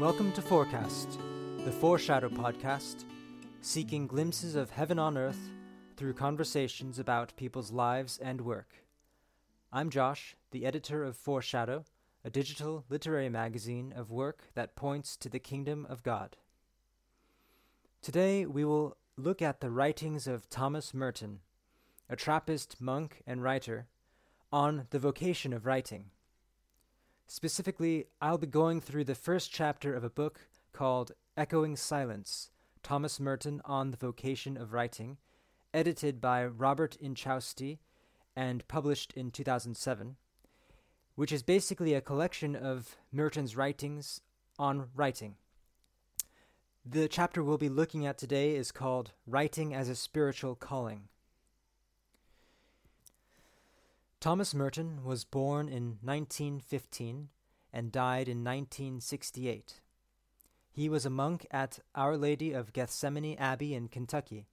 Welcome to Forecast, the Foreshadow podcast, seeking glimpses of heaven on earth through conversations about people's lives and work. I'm Josh, the editor of Foreshadow, a digital literary magazine of work that points to the kingdom of God. Today we will look at the writings of Thomas Merton, a Trappist monk and writer, on the vocation of writing. Specifically, I'll be going through the first chapter of a book called Echoing Silence Thomas Merton on the Vocation of Writing, edited by Robert Inchausti and published in 2007, which is basically a collection of Merton's writings on writing. The chapter we'll be looking at today is called Writing as a Spiritual Calling. Thomas Merton was born in 1915 and died in 1968. He was a monk at Our Lady of Gethsemane Abbey in Kentucky.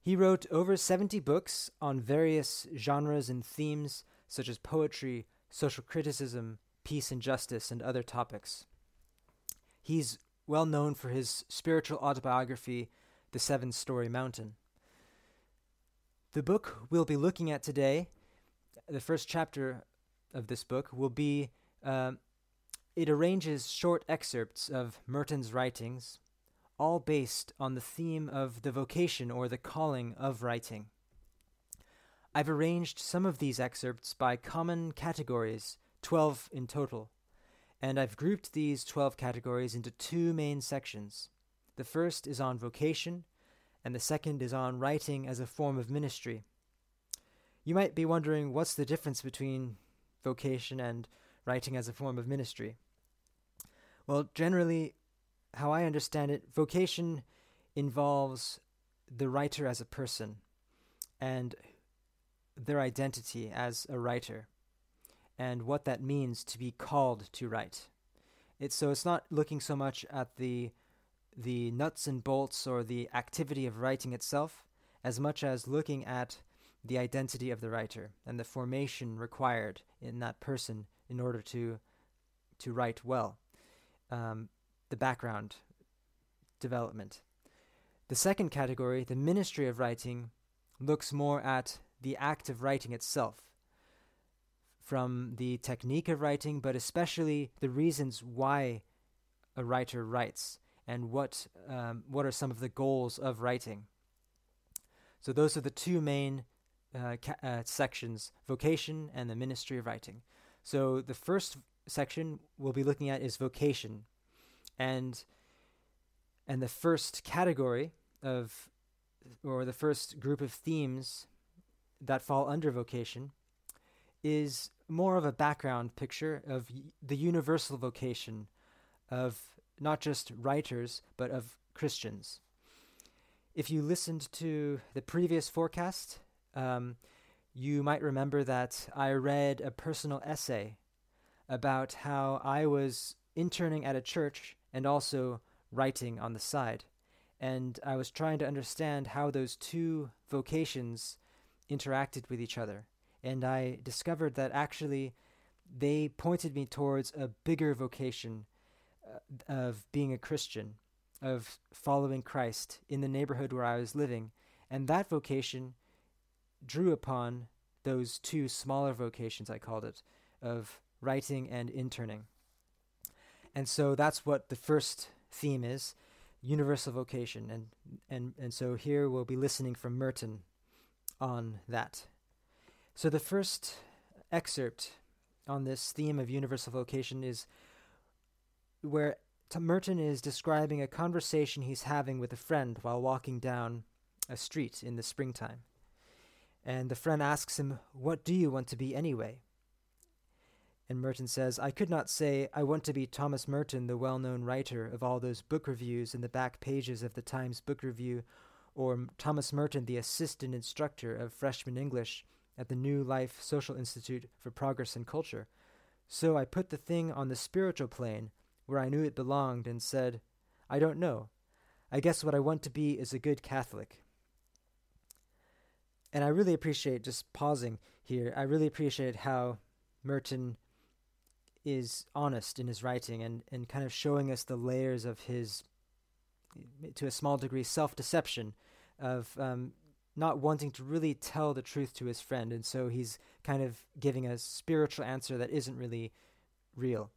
He wrote over 70 books on various genres and themes such as poetry, social criticism, peace and justice, and other topics. He's well known for his spiritual autobiography, The Seven Storey Mountain. The book we'll be looking at today the first chapter of this book will be uh, it arranges short excerpts of Merton's writings, all based on the theme of the vocation or the calling of writing. I've arranged some of these excerpts by common categories, 12 in total, and I've grouped these 12 categories into two main sections. The first is on vocation, and the second is on writing as a form of ministry. You might be wondering what's the difference between vocation and writing as a form of ministry? Well, generally, how I understand it, vocation involves the writer as a person and their identity as a writer and what that means to be called to write. It's so it's not looking so much at the the nuts and bolts or the activity of writing itself as much as looking at the identity of the writer and the formation required in that person in order to to write well. Um, the background development. The second category, the ministry of writing, looks more at the act of writing itself, from the technique of writing, but especially the reasons why a writer writes and what um, what are some of the goals of writing. So those are the two main uh, ca- uh, sections vocation and the ministry of writing. So the first section we'll be looking at is vocation, and and the first category of or the first group of themes that fall under vocation is more of a background picture of the universal vocation of not just writers but of Christians. If you listened to the previous forecast, um, you might remember that I read a personal essay about how I was interning at a church and also writing on the side. And I was trying to understand how those two vocations interacted with each other. And I discovered that actually they pointed me towards a bigger vocation uh, of being a Christian, of following Christ in the neighborhood where I was living. And that vocation drew upon those two smaller vocations, I called it, of writing and interning. And so that's what the first theme is universal vocation. And, and, and so here we'll be listening from Merton on that. So the first excerpt on this theme of universal vocation is where Merton is describing a conversation he's having with a friend while walking down a street in the springtime. And the friend asks him, What do you want to be anyway? And Merton says, I could not say, I want to be Thomas Merton, the well known writer of all those book reviews in the back pages of the Times Book Review, or Thomas Merton, the assistant instructor of freshman English at the New Life Social Institute for Progress and Culture. So I put the thing on the spiritual plane, where I knew it belonged, and said, I don't know. I guess what I want to be is a good Catholic. And I really appreciate just pausing here. I really appreciate how Merton is honest in his writing and, and kind of showing us the layers of his, to a small degree, self deception of um, not wanting to really tell the truth to his friend. And so he's kind of giving a spiritual answer that isn't really real.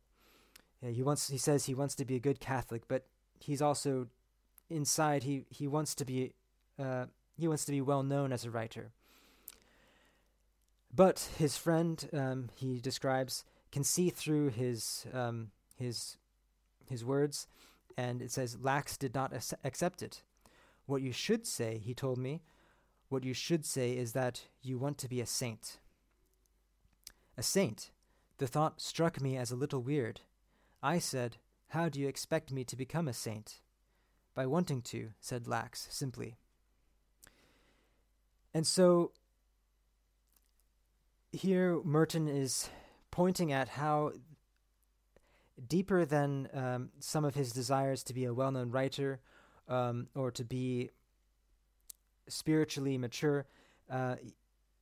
Yeah, he wants he says he wants to be a good Catholic, but he's also inside he, he wants to be uh, he wants to be well known as a writer. But his friend, um, he describes, can see through his um, his his words, and it says Lax did not ac- accept it. What you should say, he told me, what you should say is that you want to be a saint. A saint. The thought struck me as a little weird. I said, How do you expect me to become a saint? By wanting to, said Lax simply. And so here Merton is pointing at how deeper than um, some of his desires to be a well known writer um, or to be spiritually mature, uh,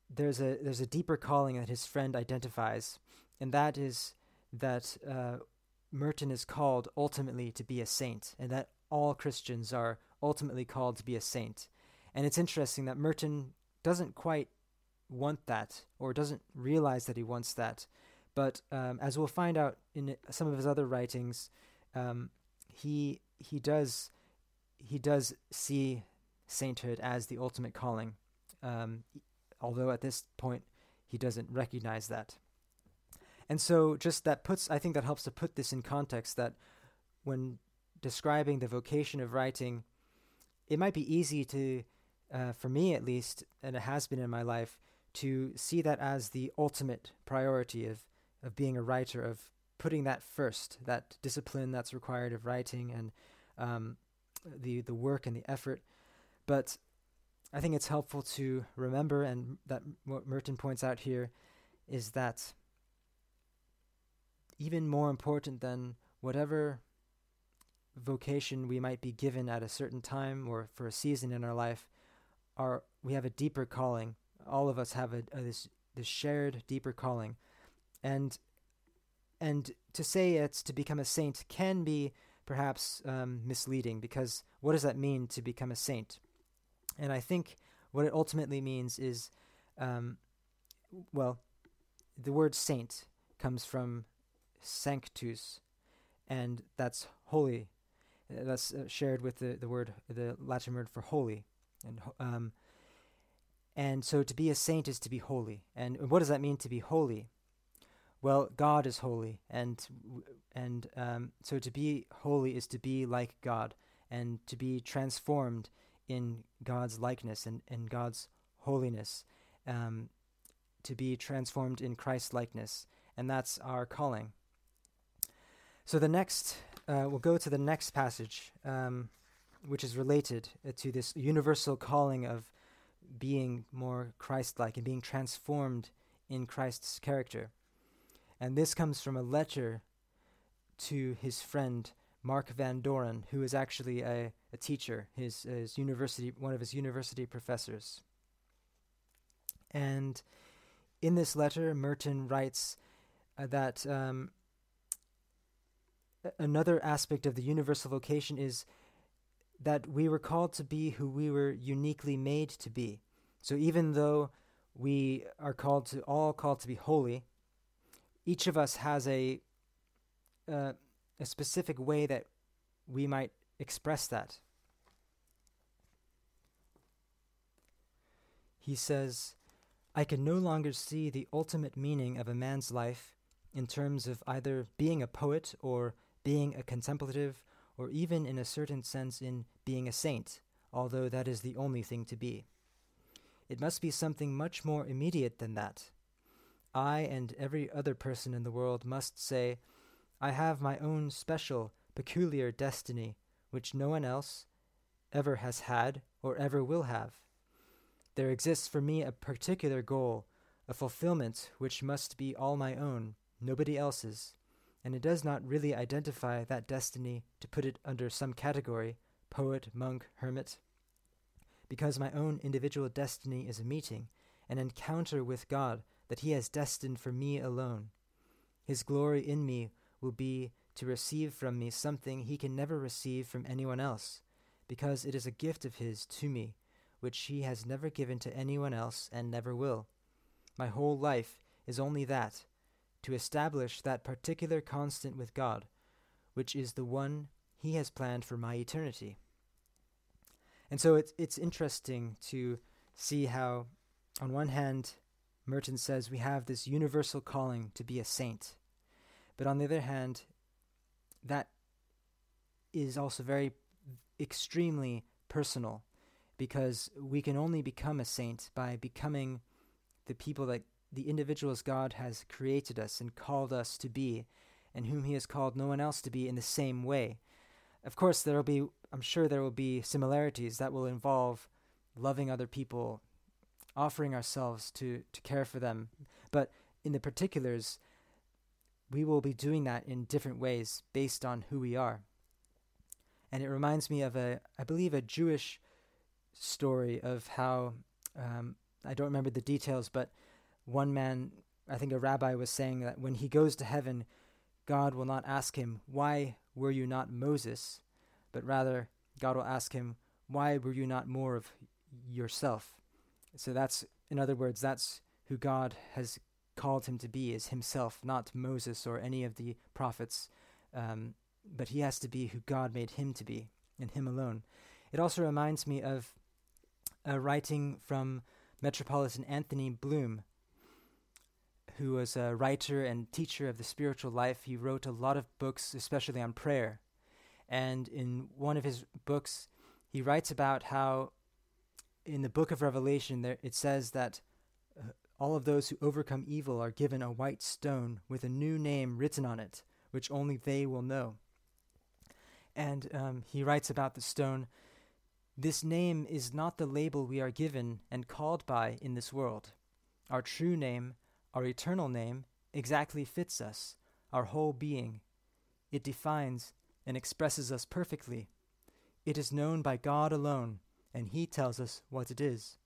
there's a there's a deeper calling that his friend identifies, and that is that uh, Merton is called ultimately to be a saint, and that all Christians are ultimately called to be a saint. And it's interesting that Merton doesn't quite want that or doesn't realize that he wants that. But um, as we'll find out in some of his other writings, um, he he does he does see sainthood as the ultimate calling, um, although at this point he doesn't recognize that. And so, just that puts I think that helps to put this in context. That when describing the vocation of writing, it might be easy to, uh, for me at least, and it has been in my life, to see that as the ultimate priority of, of being a writer, of putting that first, that discipline that's required of writing and um, the, the work and the effort. But I think it's helpful to remember, and that what Merton points out here is that even more important than whatever vocation we might be given at a certain time or for a season in our life, are we have a deeper calling all of us have a, a, this this shared deeper calling, and and to say it's to become a saint can be perhaps um, misleading because what does that mean to become a saint? And I think what it ultimately means is, um, well, the word saint comes from sanctus, and that's holy. That's uh, shared with the, the word, the Latin word for holy. And um, and so to be a saint is to be holy. And what does that mean to be holy? Well, God is holy, and and um, so to be holy is to be like God, and to be transformed in God's likeness and, and God's holiness, um, to be transformed in Christ's likeness, and that's our calling. So the next, uh, we'll go to the next passage, um, which is related uh, to this universal calling of being more Christ like and being transformed in Christ's character. And this comes from a letter to his friend Mark Van Doren, who is actually a, a teacher, his, his university, one of his university professors. And in this letter, Merton writes uh, that um, another aspect of the universal vocation is that we were called to be who we were uniquely made to be. So even though we are called to all called to be holy, each of us has a uh, a specific way that we might express that. He says, I can no longer see the ultimate meaning of a man's life in terms of either being a poet or being a contemplative or even in a certain sense in being a saint, although that is the only thing to be. It must be something much more immediate than that. I and every other person in the world must say, I have my own special, peculiar destiny, which no one else ever has had or ever will have. There exists for me a particular goal, a fulfillment which must be all my own, nobody else's and it does not really identify that destiny to put it under some category poet, monk, hermit. Because my own individual destiny is a meeting, an encounter with God that He has destined for me alone. His glory in me will be to receive from me something he can never receive from anyone else, because it is a gift of his to me, which he has never given to anyone else and never will. My whole life is only that to establish that particular constant with God, which is the one he has planned for my eternity. And so it's it's interesting to see how on one hand Merton says we have this universal calling to be a saint. But on the other hand, that is also very extremely personal because we can only become a saint by becoming the people that the individuals God has created us and called us to be, and whom He has called no one else to be in the same way. Of course, there will be, I'm sure there will be similarities that will involve loving other people, offering ourselves to, to care for them. But in the particulars, we will be doing that in different ways based on who we are. And it reminds me of a, I believe, a Jewish story of how, um, I don't remember the details, but one man, I think a rabbi was saying that when he goes to heaven, God will not ask him, Why were you not Moses? but rather, God will ask him, Why were you not more of yourself? So that's, in other words, that's who God has called him to be, is himself, not Moses or any of the prophets. Um, but he has to be who God made him to be, and him alone. It also reminds me of a writing from Metropolitan Anthony Bloom, who was a writer and teacher of the spiritual life. He wrote a lot of books, especially on prayer. And in one of his books, he writes about how in the book of Revelation, there, it says that uh, all of those who overcome evil are given a white stone with a new name written on it, which only they will know. And um, he writes about the stone This name is not the label we are given and called by in this world. Our true name, our eternal name, exactly fits us, our whole being. It defines and expresses us perfectly. It is known by God alone and He tells us what it is.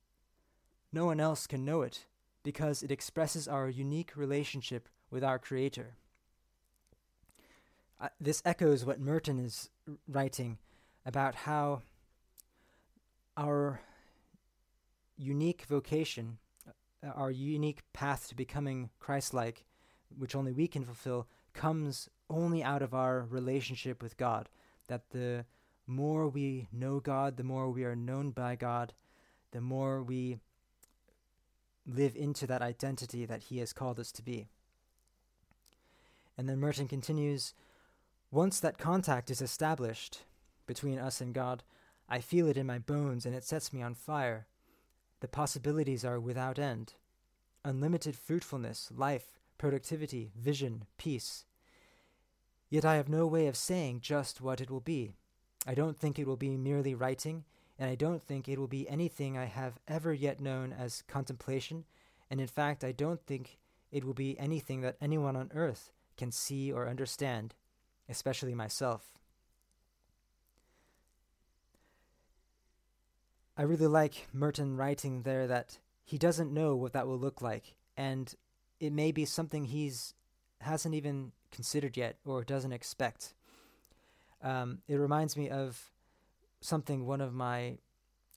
No one else can know it because it expresses our unique relationship with our Creator. Uh, this echoes what Merton is writing about how our unique vocation, our unique path to becoming Christ like, which only we can fulfill, comes only out of our relationship with God. That the more we know God, the more we are known by God, the more we live into that identity that He has called us to be. And then Merton continues Once that contact is established between us and God, I feel it in my bones and it sets me on fire. The possibilities are without end unlimited fruitfulness, life, productivity, vision, peace. Yet I have no way of saying just what it will be. I don't think it will be merely writing, and I don't think it will be anything I have ever yet known as contemplation, and in fact, I don't think it will be anything that anyone on earth can see or understand, especially myself. I really like Merton writing there that he doesn't know what that will look like, and it may be something he's hasn't even considered yet or doesn't expect. Um, it reminds me of something one of my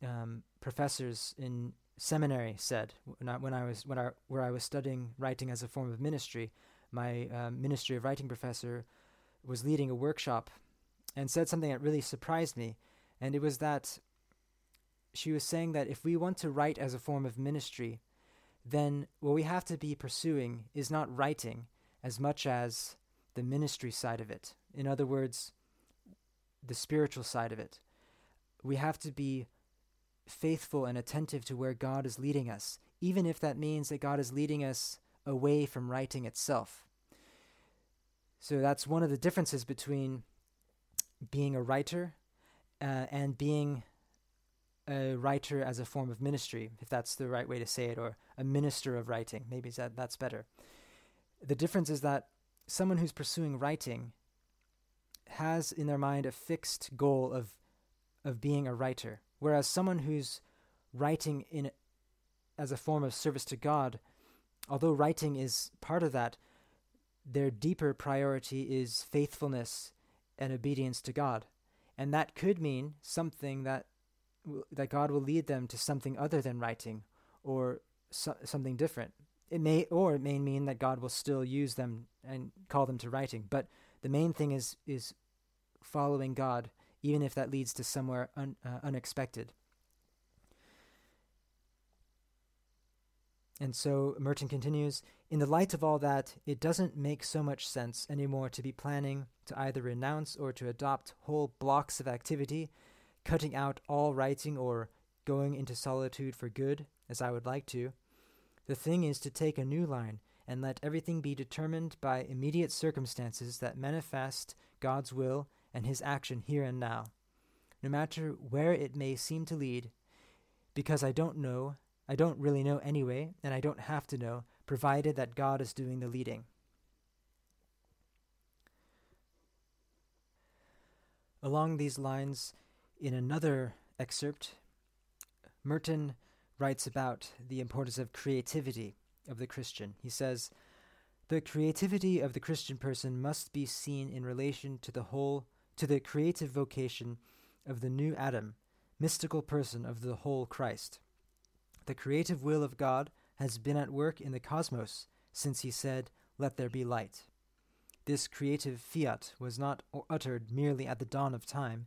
um, professors in seminary said when I, when I was when I, where I was studying writing as a form of ministry. My uh, ministry of writing professor was leading a workshop and said something that really surprised me, and it was that she was saying that if we want to write as a form of ministry, then what we have to be pursuing is not writing as much as the ministry side of it. In other words, the spiritual side of it. We have to be faithful and attentive to where God is leading us, even if that means that God is leading us away from writing itself. So that's one of the differences between being a writer uh, and being a writer as a form of ministry, if that's the right way to say it, or a minister of writing. Maybe that, that's better. The difference is that someone who's pursuing writing has in their mind a fixed goal of of being a writer, whereas someone who's writing in as a form of service to God, although writing is part of that, their deeper priority is faithfulness and obedience to God. And that could mean something that that God will lead them to something other than writing or so, something different. It may or it may mean that God will still use them and call them to writing, but the main thing is is following God even if that leads to somewhere un, uh, unexpected. And so Merton continues In the light of all that, it doesn't make so much sense anymore to be planning to either renounce or to adopt whole blocks of activity, cutting out all writing or going into solitude for good, as I would like to. The thing is to take a new line and let everything be determined by immediate circumstances that manifest God's will and His action here and now, no matter where it may seem to lead, because I don't know I don't really know anyway, and I don't have to know, provided that God is doing the leading. Along these lines, in another excerpt, Merton writes about the importance of creativity of the Christian. He says, The creativity of the Christian person must be seen in relation to the whole, to the creative vocation of the new Adam, mystical person of the whole Christ. The creative will of God has been at work in the cosmos since he said, Let there be light. This creative fiat was not uttered merely at the dawn of time.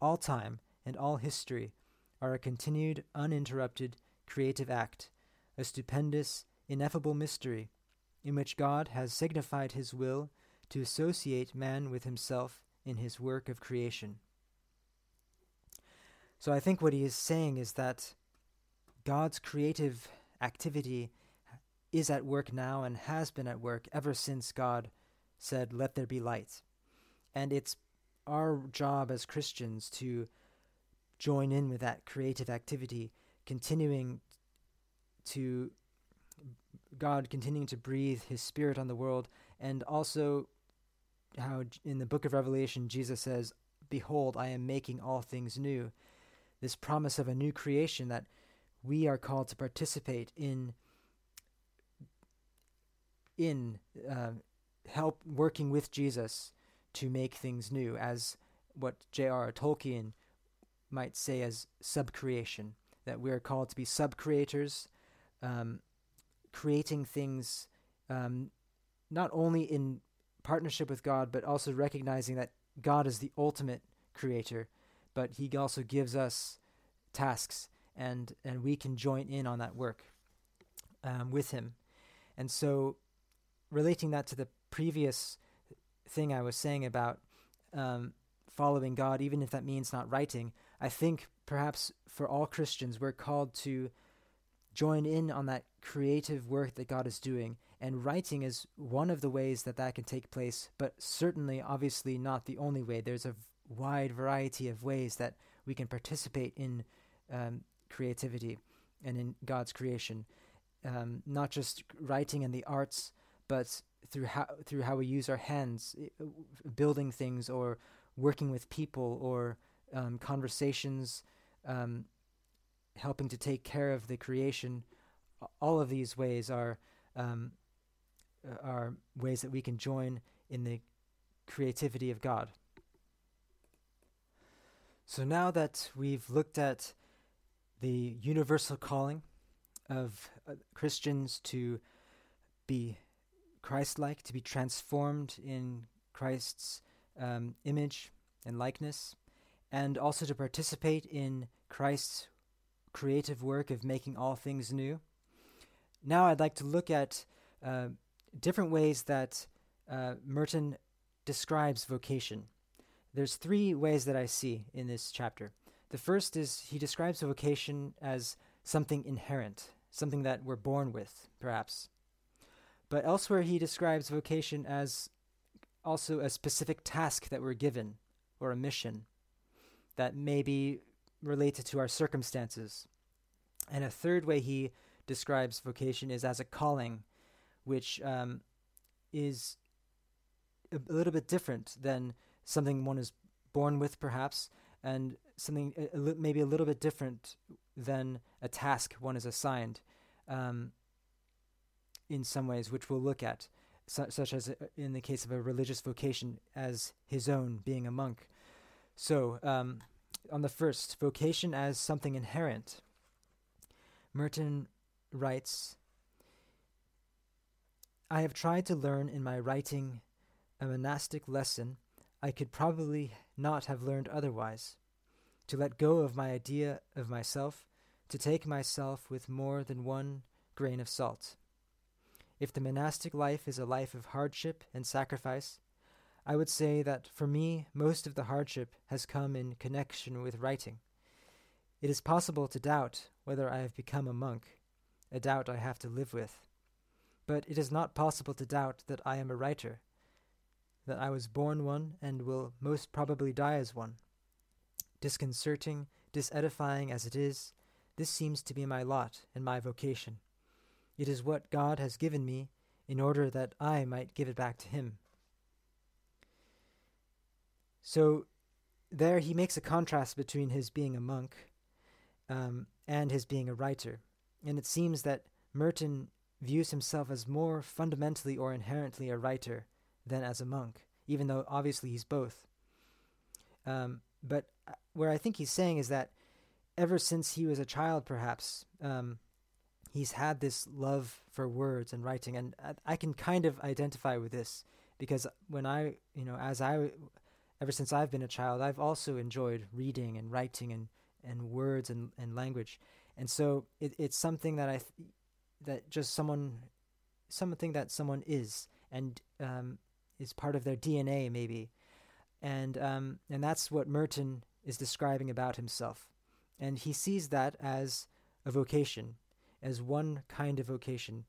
All time and all history are a continued, uninterrupted, creative act, a stupendous, ineffable mystery, in which God has signified his will to associate man with himself in his work of creation. So I think what he is saying is that God's creative activity is at work now and has been at work ever since God said, Let there be light. And it's our job as Christians to join in with that creative activity, continuing to God continuing to breathe His Spirit on the world, and also how in the book of Revelation Jesus says, Behold, I am making all things new. This promise of a new creation that we are called to participate in in uh, help working with Jesus to make things new, as what J.R.R. Tolkien might say as subcreation. That we are called to be subcreators, um, creating things um, not only in partnership with God, but also recognizing that God is the ultimate creator, but He also gives us tasks and and we can join in on that work um, with him. And so, relating that to the previous thing I was saying about um, following God, even if that means not writing, I think perhaps for all Christians, we're called to join in on that creative work that God is doing. And writing is one of the ways that that can take place, but certainly, obviously, not the only way. There's a wide variety of ways that we can participate in um, creativity and in God's creation, um, not just writing and the arts, but through how through how we use our hands, building things or working with people or um, conversations, um, helping to take care of the creation. All of these ways are um, are ways that we can join in the creativity of God. So now that we've looked at the universal calling of uh, Christians to be Christ like, to be transformed in Christ's um, image and likeness, and also to participate in Christ's creative work of making all things new. Now I'd like to look at uh, different ways that uh, Merton describes vocation. There's three ways that I see in this chapter. The first is he describes vocation as something inherent, something that we're born with, perhaps. But elsewhere, he describes vocation as also a specific task that we're given, or a mission that may be related to our circumstances. And a third way he describes vocation is as a calling, which um, is a little bit different than something one is born with, perhaps, and something maybe a little bit different than a task one is assigned um, in some ways, which we'll look at. su- such as in the case of a religious vocation as his own, being a monk. So, um, on the first, vocation as something inherent, Merton writes I have tried to learn in my writing a monastic lesson I could probably not have learned otherwise to let go of my idea of myself, to take myself with more than one grain of salt. If the monastic life is a life of hardship and sacrifice, I would say that for me most of the hardship has come in connection with writing. It is possible to doubt whether I have become a monk, a doubt I have to live with. But it is not possible to doubt that I am a writer, that I was born one and will most probably die as one. Disconcerting, disedifying as it is, this seems to be my lot and my vocation. It is what God has given me in order that I might give it back to Him. So there he makes a contrast between his being a monk um, and his being a writer. And it seems that Merton views himself as more fundamentally or inherently a writer than as a monk, even though obviously he's both. Um, but uh, where I think he's saying is that ever since he was a child, perhaps, um, he's had this love for words and writing. And I, can kind of identify with this because when I, you know, as I, ever since I've been a child, I've also enjoyed reading and writing and, and words and, and language. And so it, it's something that I, th- that just someone, something that someone is and um, is part of their DNA maybe and um, and that's what Merton is describing about himself, and he sees that as a vocation, as one kind of vocation,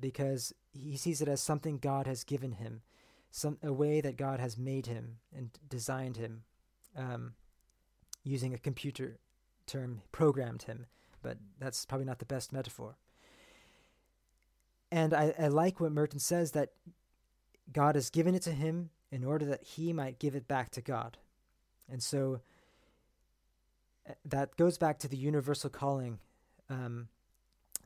because he sees it as something God has given him, some a way that God has made him and designed him, um, using a computer term, programmed him, but that's probably not the best metaphor. And I, I like what Merton says that God has given it to him in order that he might give it back to God. And so uh, that goes back to the universal calling um,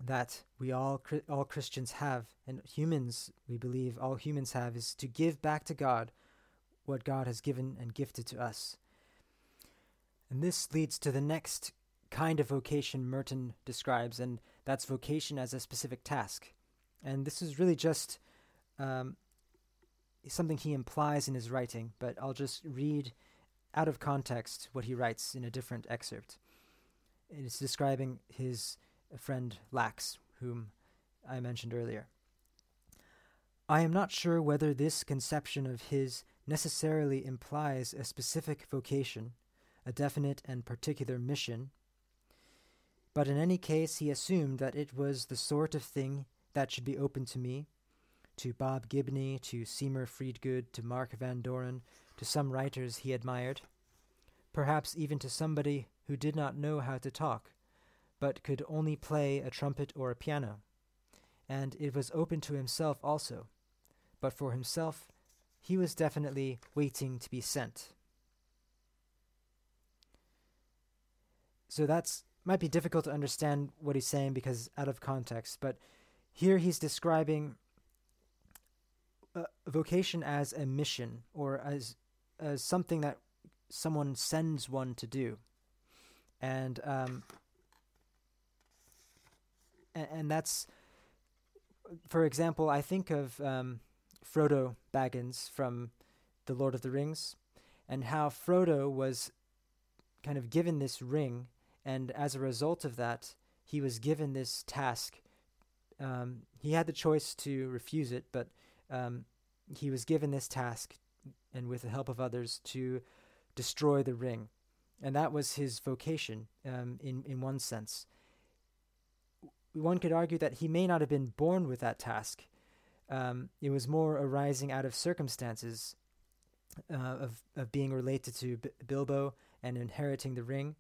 that we all all Christians have, and humans we believe all humans have, is to give back to God what God has given and gifted to us. And this leads to the next kind of vocation Merton describes, and that's vocation as a specific task. And this is really just um, something he implies in his writing, but I'll just read out of context what he writes in a different excerpt. It's describing his friend Lax, whom I mentioned earlier. I am not sure whether this conception of his necessarily implies a specific vocation, a definite and particular mission, but in any case he assumed that it was the sort of thing that should be open to me to Bob Gibney, to Seymour Freedgood, to Mark Van Doren, to some writers he admired, perhaps even to somebody who did not know how to talk, but could only play a trumpet or a piano. And it was open to himself also, but for himself, he was definitely waiting to be sent. So that's might be difficult to understand what he's saying because out of context, but here he's describing vocation as a mission or as as something that someone sends one to do, and um, and, and that's, for example, I think of um, Frodo Baggins from the Lord of the Rings, and how Frodo was kind of given this ring, and as a result of that, he was given this task. Um, he had the choice to refuse it, but um, he was given this task, and with the help of others, to destroy the ring. And that was his vocation um, in, in one sense. One could argue that he may not have been born with that task. Um, it was more arising out of circumstances uh, of, of being related to B- Bilbo and inheriting the ring.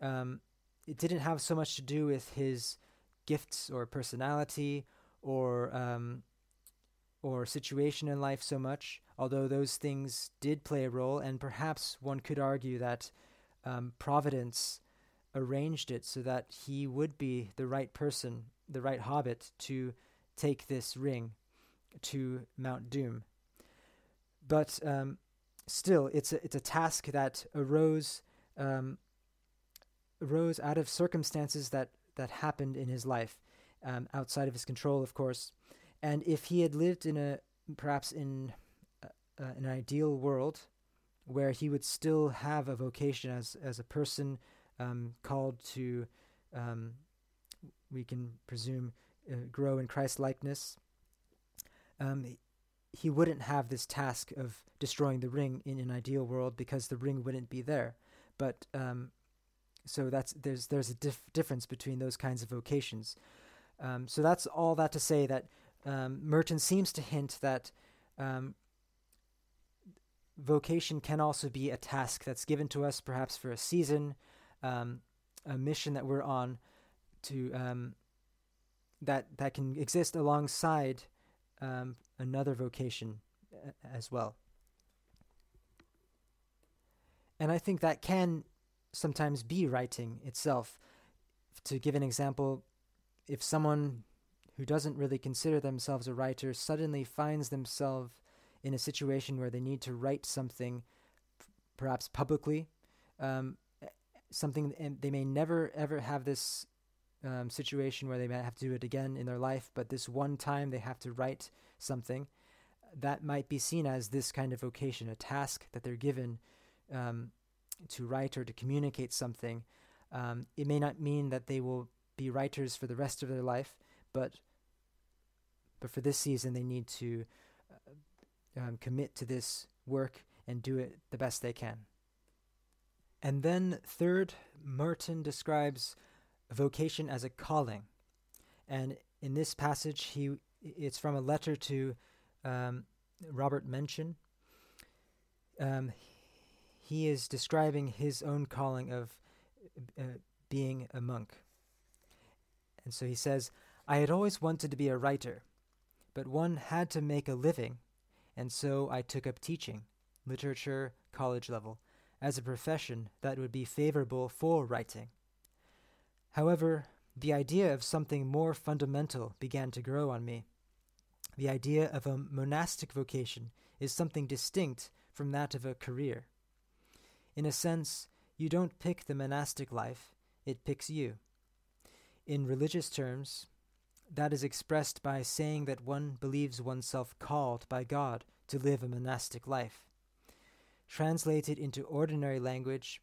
Um, it didn't have so much to do with his gifts or personality or um, or situation in life so much, although those things did play a role, and perhaps one could argue that um, Providence arranged it so that he would be the right person, the right hobbit, to take this ring. to Mount Doom. But um, still, it's a, it's a task that arose um, arose out of circumstances that, that happened in his life, um, outside of his control, of course. And if he had lived in a perhaps in uh, uh, an ideal world, where he would still have a vocation as as a person um, called to, um, we can presume, uh, grow in Christ likeness. Um, he wouldn't have this task of destroying the ring in an ideal world because the ring wouldn't be there. But um, so that's there's there's a dif- difference between those kinds of vocations. Um, so that's all that to say that um, Merton seems to hint that vocation can also be a task that's given to us, perhaps for a season, um, a mission that we're on, to um, that that can exist alongside um, another vocation as well. And I think that can sometimes be writing itself. To give an example, if someone who doesn't really consider themselves a writer suddenly finds themselves in a situation where they need to write something, perhaps publicly, um, something, and they may never ever have this um, situation where they might have to do it again in their life, but this one time they have to write something, that might be seen as this kind of vocation, a task that they're given um, to write or to communicate something. Um, it may not mean that they will be writers for the rest of their life, but but for this season they need to uh, um, commit to this work and do it the best they can. And then third, Merton describes vocation as a calling, and in this passage he it's from a letter to um, Robert Menchin. Um, he is describing his own calling of uh, being a monk. And so he says, I had always wanted to be a writer, but one had to make a living, and so I took up teaching, literature, college level, as a profession that would be favorable for writing. However, the idea of something more fundamental began to grow on me. The idea of a monastic vocation is something distinct from that of a career. In a sense, you don't pick the monastic life, it picks you. In religious terms, that is expressed by saying that one believes oneself called by God to live a monastic life. Translated into ordinary language,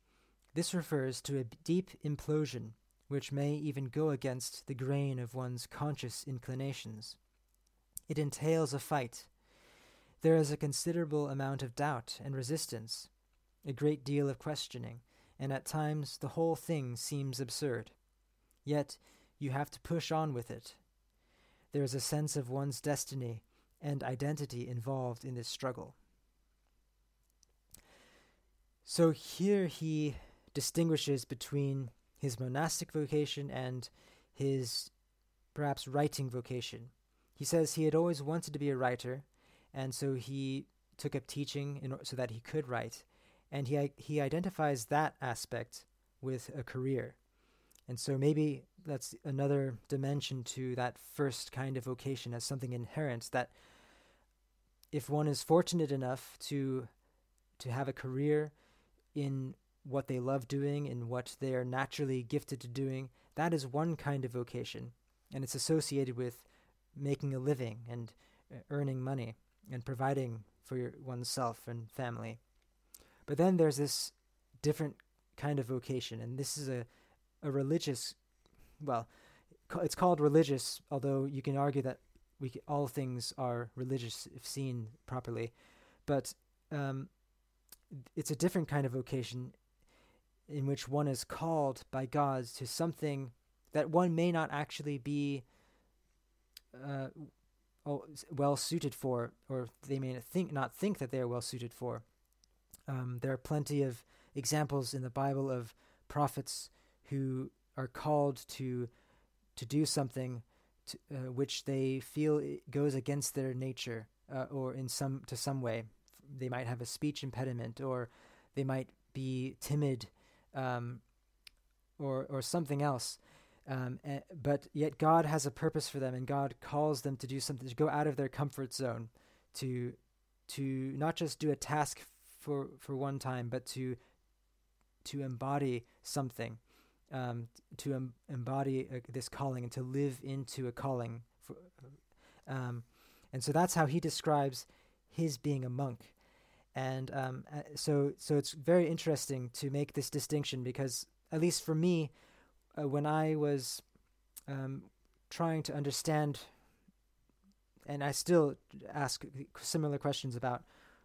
this refers to a deep implosion which may even go against the grain of one's conscious inclinations. It entails a fight. There is a considerable amount of doubt and resistance, a great deal of questioning, and at times the whole thing seems absurd. Yet you have to push on with it. There is a sense of one's destiny and identity involved in this struggle. So here he distinguishes between his monastic vocation and his perhaps writing vocation. He says he had always wanted to be a writer, and so he took up teaching in, so that he could write and he he identifies that aspect with a career. And so maybe that's another dimension to that first kind of vocation as something inherent that if one is fortunate enough to to have a career in what they love doing and what they are naturally gifted to doing, that is one kind of vocation. And it's associated with making a living and uh, earning money and providing for your, oneself and family. But then there's this different kind of vocation, and this is a, a religious, well, it's called religious, although you can argue that we all things are religious if seen properly. But um, it's a different kind of vocation in which one is called by God to something that one may not actually be uh, well suited for, or they may not think not think that they are well suited for. Um, there are plenty of examples in the Bible of prophets who are called to to do something to, uh, which they feel goes against their nature, uh, or in some to some way. They might have a speech impediment, or they might be timid, um, or or something else. Um, and, but yet God has a purpose for them, and God calls them to do something to go out of their comfort zone, to to not just do a task for for one time, but to to embody something, um, to em- embody a, this calling and to live into a calling. For, um, and so that's how he describes his being a monk. And um, uh, so so it's very interesting to make this distinction because at least for me, uh, when I was um, trying to understand, and I still ask similar questions about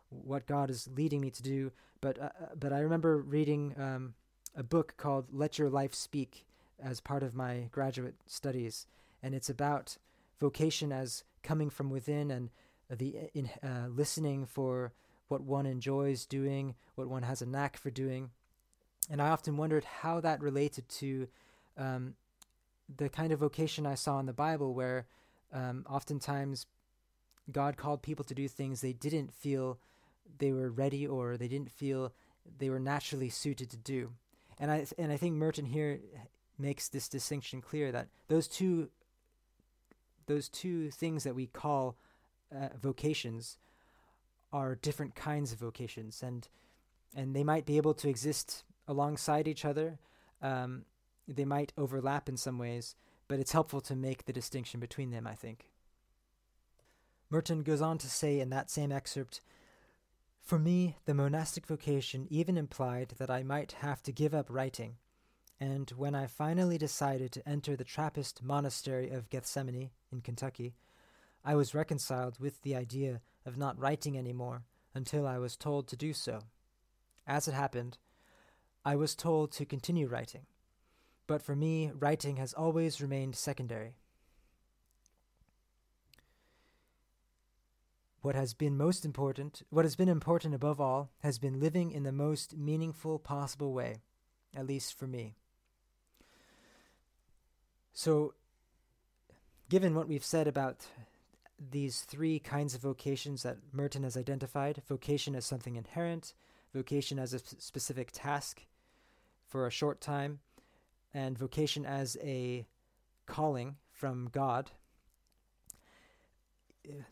what God is leading me to do, but uh, uh, but I remember reading um, a book called "Let Your Life Speak" as part of my graduate studies, and it's about vocation as coming from within and the in uh, listening for what one enjoys doing, what one has a knack for doing, and I often wondered how that related to um, the kind of vocation I saw in the Bible, where um, oftentimes God called people to do things they didn't feel they were ready or they didn't feel they were naturally suited to do. And I and I think Merton here makes this distinction clear that those two those two things that we call uh, vocations are different kinds of vocations and and they might be able to exist alongside each other um, they might overlap in some ways, but it's helpful to make the distinction between them, I think. Merton goes on to say in that same excerpt For me, the monastic vocation even implied that I might have to give up writing, and when I finally decided to enter the Trappist monastery of Gethsemani in Kentucky, I was reconciled with the idea of not writing any more until I was told to do so. As it happened, I was told to continue writing but for me, writing has always remained secondary. What has been most important, what has been important above all, has been living in the most meaningful possible way, at least for me. So, given what we've said about these three kinds of vocations that Merton has identified vocation as something inherent, vocation as a specific task for a short time, and vocation as a calling from God.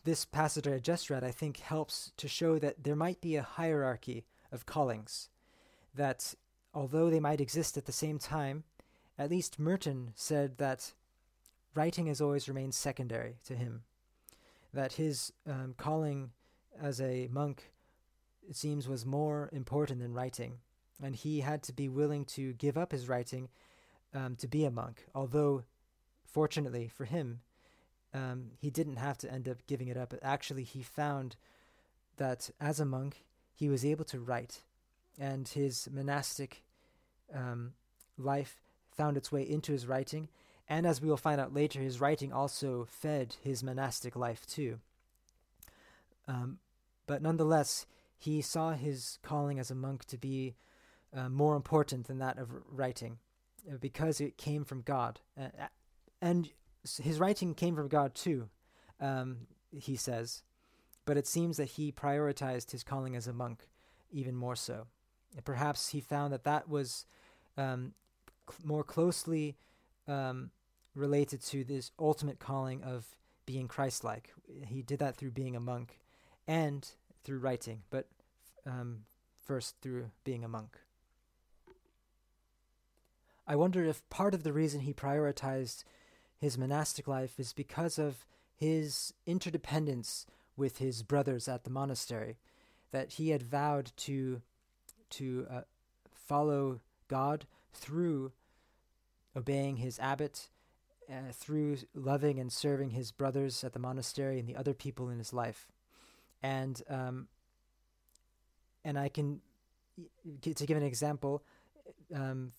This passage I just read, I think, helps to show that there might be a hierarchy of callings, that although they might exist at the same time, at least Merton said that writing has always remained secondary to him, that his um, calling as a monk, it seems, was more important than writing, and he had to be willing to give up his writing um, to be a monk, although fortunately for him, um, he didn't have to end up giving it up. Actually, he found that as a monk, he was able to write, and his monastic um, life found its way into his writing. And as we will find out later, his writing also fed his monastic life too. Um, but nonetheless, he saw his calling as a monk to be uh, more important than that of writing. Uh, because it came from God. Uh, and his writing came from God too, um, he says. But it seems that he prioritized his calling as a monk even more so. And perhaps he found that that was um, cl- more closely um, related to this ultimate calling of being Christ like. He did that through being a monk and through writing, but um, first through being a monk. I wonder if part of the reason he prioritized his monastic life is because of his interdependence with his brothers at the monastery, that he had vowed to to uh, follow God through obeying his abbot, uh, through loving and serving his brothers at the monastery and the other people in his life, and um, and I can to give an example. Um,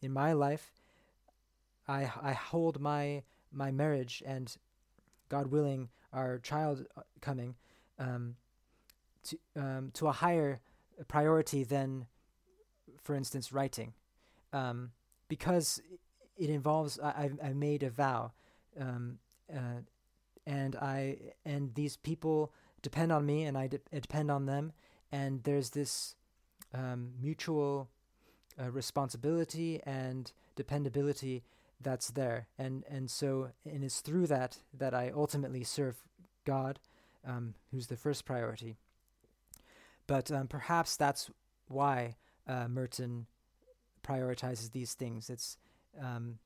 in my life, I I hold my my marriage and God willing our child uh, coming um, to um, to a higher priority than, for instance, writing, um, because it involves I I made a vow, um, uh, and I and these people depend on me and I, de- I depend on them, and there's this um, mutual uh, responsibility and dependability that's there, and and so and it's through that that I ultimately serve God, um, who's the first priority. But um, perhaps that's why uh, Merton prioritizes these things. It's um,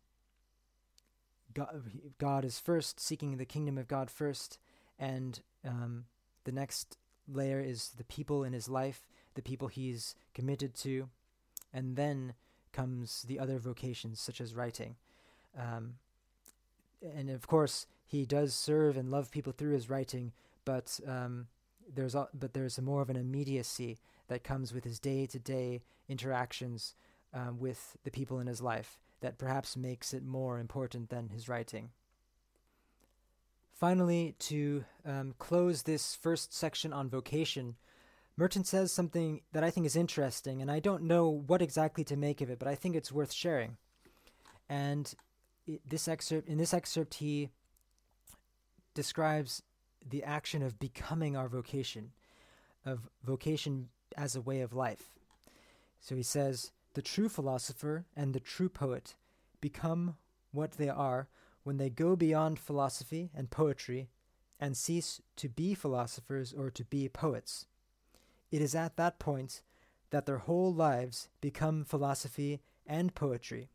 God, God, is first, seeking the kingdom of God first, and um, the next layer is the people in his life, the people he's committed to, and then comes the other vocations such as writing. Um, and of course, he does serve and love people through his writing, but um, there's a, but there's more of an immediacy that comes with his day-to-day interactions um, with the people in his life that perhaps makes it more important than his writing. Finally, to um, close this first section on vocation, Merton says something that I think is interesting, and I don't know what exactly to make of it, but I think it's worth sharing. And this excerpt, in this excerpt, he describes the action of becoming our vocation, of vocation as a way of life. So he says, The true philosopher and the true poet become what they are when they go beyond philosophy and poetry and cease to be philosophers or to be poets. It is at that point that their whole lives become philosophy and poetry.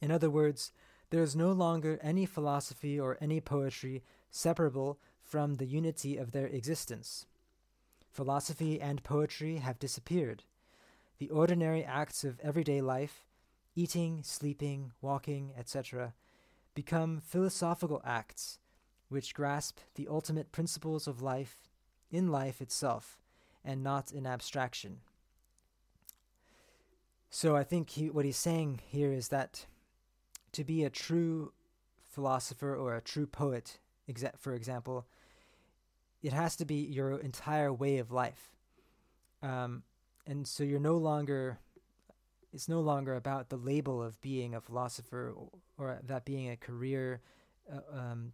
In other words, there is no longer any philosophy or any poetry separable from the unity of their existence. Philosophy and poetry have disappeared. The ordinary acts of everyday life, eating, sleeping, walking, etc., become philosophical acts which grasp the ultimate principles of life in life itself and not in abstraction. So I think he, what he's saying here is that to be a true philosopher or a true poet, exa- for example, it has to be your entire way of life. Um, and so you're no longer it's no longer about the label of being a philosopher or, or that being a career uh, um,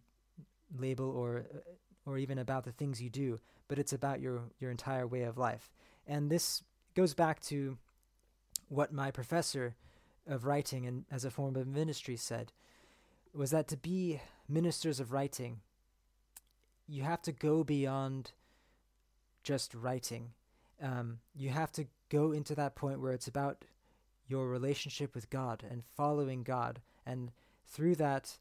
label or uh, or even about the things you do, but it's about your your entire way of life. And this goes back to what my professor of writing and as a form of ministry said was that to be ministers of writing you have to go beyond just writing um, you have to go into that point where it's about your relationship with God and following God. And through that,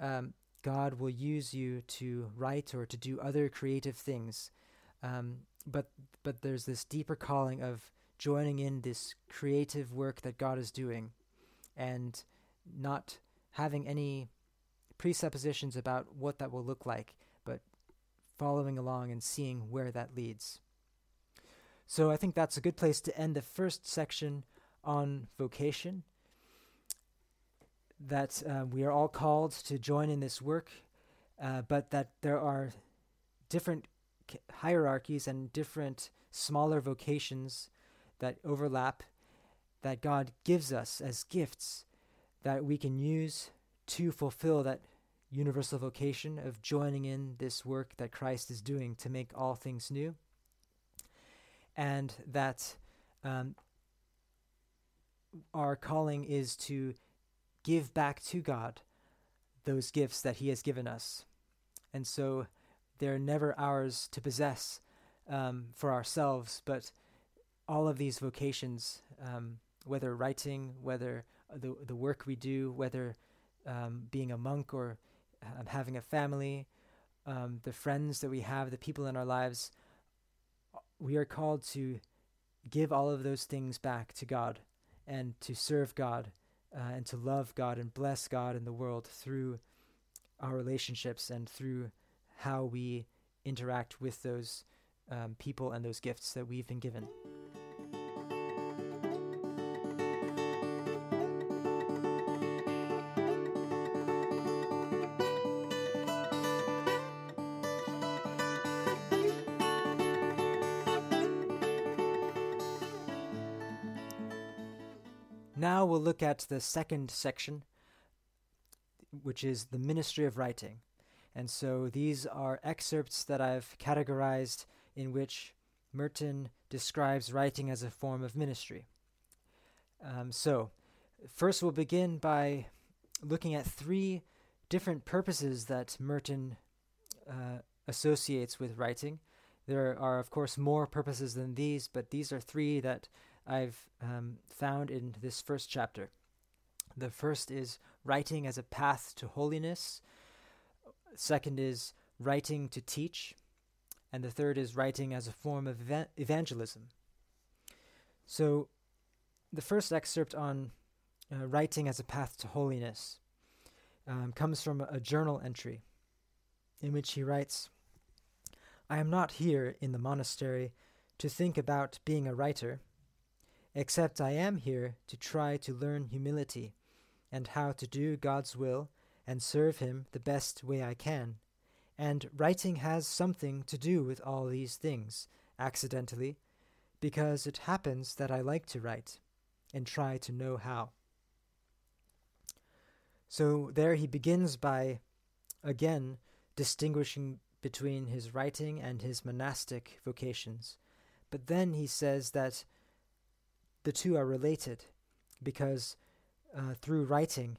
um, God will use you to write or to do other creative things. Um, but but there's this deeper calling of joining in this creative work that God is doing, and not having any presuppositions about what that will look like, but following along and seeing where that leads. So I think that's a good place to end the first section on vocation, that uh, we are all called to join in this work, uh, but that there are different hierarchies and different smaller vocations that overlap that God gives us as gifts that we can use to fulfill that universal vocation of joining in this work that Christ is doing to make all things new. And that um, our calling is to give back to God those gifts that He has given us. And so they're never ours to possess um, for ourselves, but all of these vocations, um, whether writing, whether the, the work we do, whether um, being a monk or um, having a family, um, the friends that we have, the people in our lives, we are called to give all of those things back to God and to serve God uh, and to love God and bless God in the world through our relationships and through how we interact with those um, people and those gifts that we've been given. We'll look at the second section, which is the ministry of writing. And so these are excerpts that I've categorized in which Merton describes writing as a form of ministry. Um, so, first we'll begin by looking at three different purposes that Merton uh, associates with writing. There are, of course, more purposes than these, but these are three that I've um, found in this first chapter. The first is writing as a path to holiness. Second is writing to teach. And the third is writing as a form of ev- evangelism. So, the first excerpt on uh, writing as a path to holiness um, comes from a journal entry in which he writes I am not here in the monastery to think about being a writer, except I am here to try to learn humility and how to do God's will and serve Him the best way I can. And writing has something to do with all these things, accidentally, because it happens that I like to write and try to know how. So there he begins by, again, distinguishing between his writing and his monastic vocations. But then he says that the two are related because uh, through writing,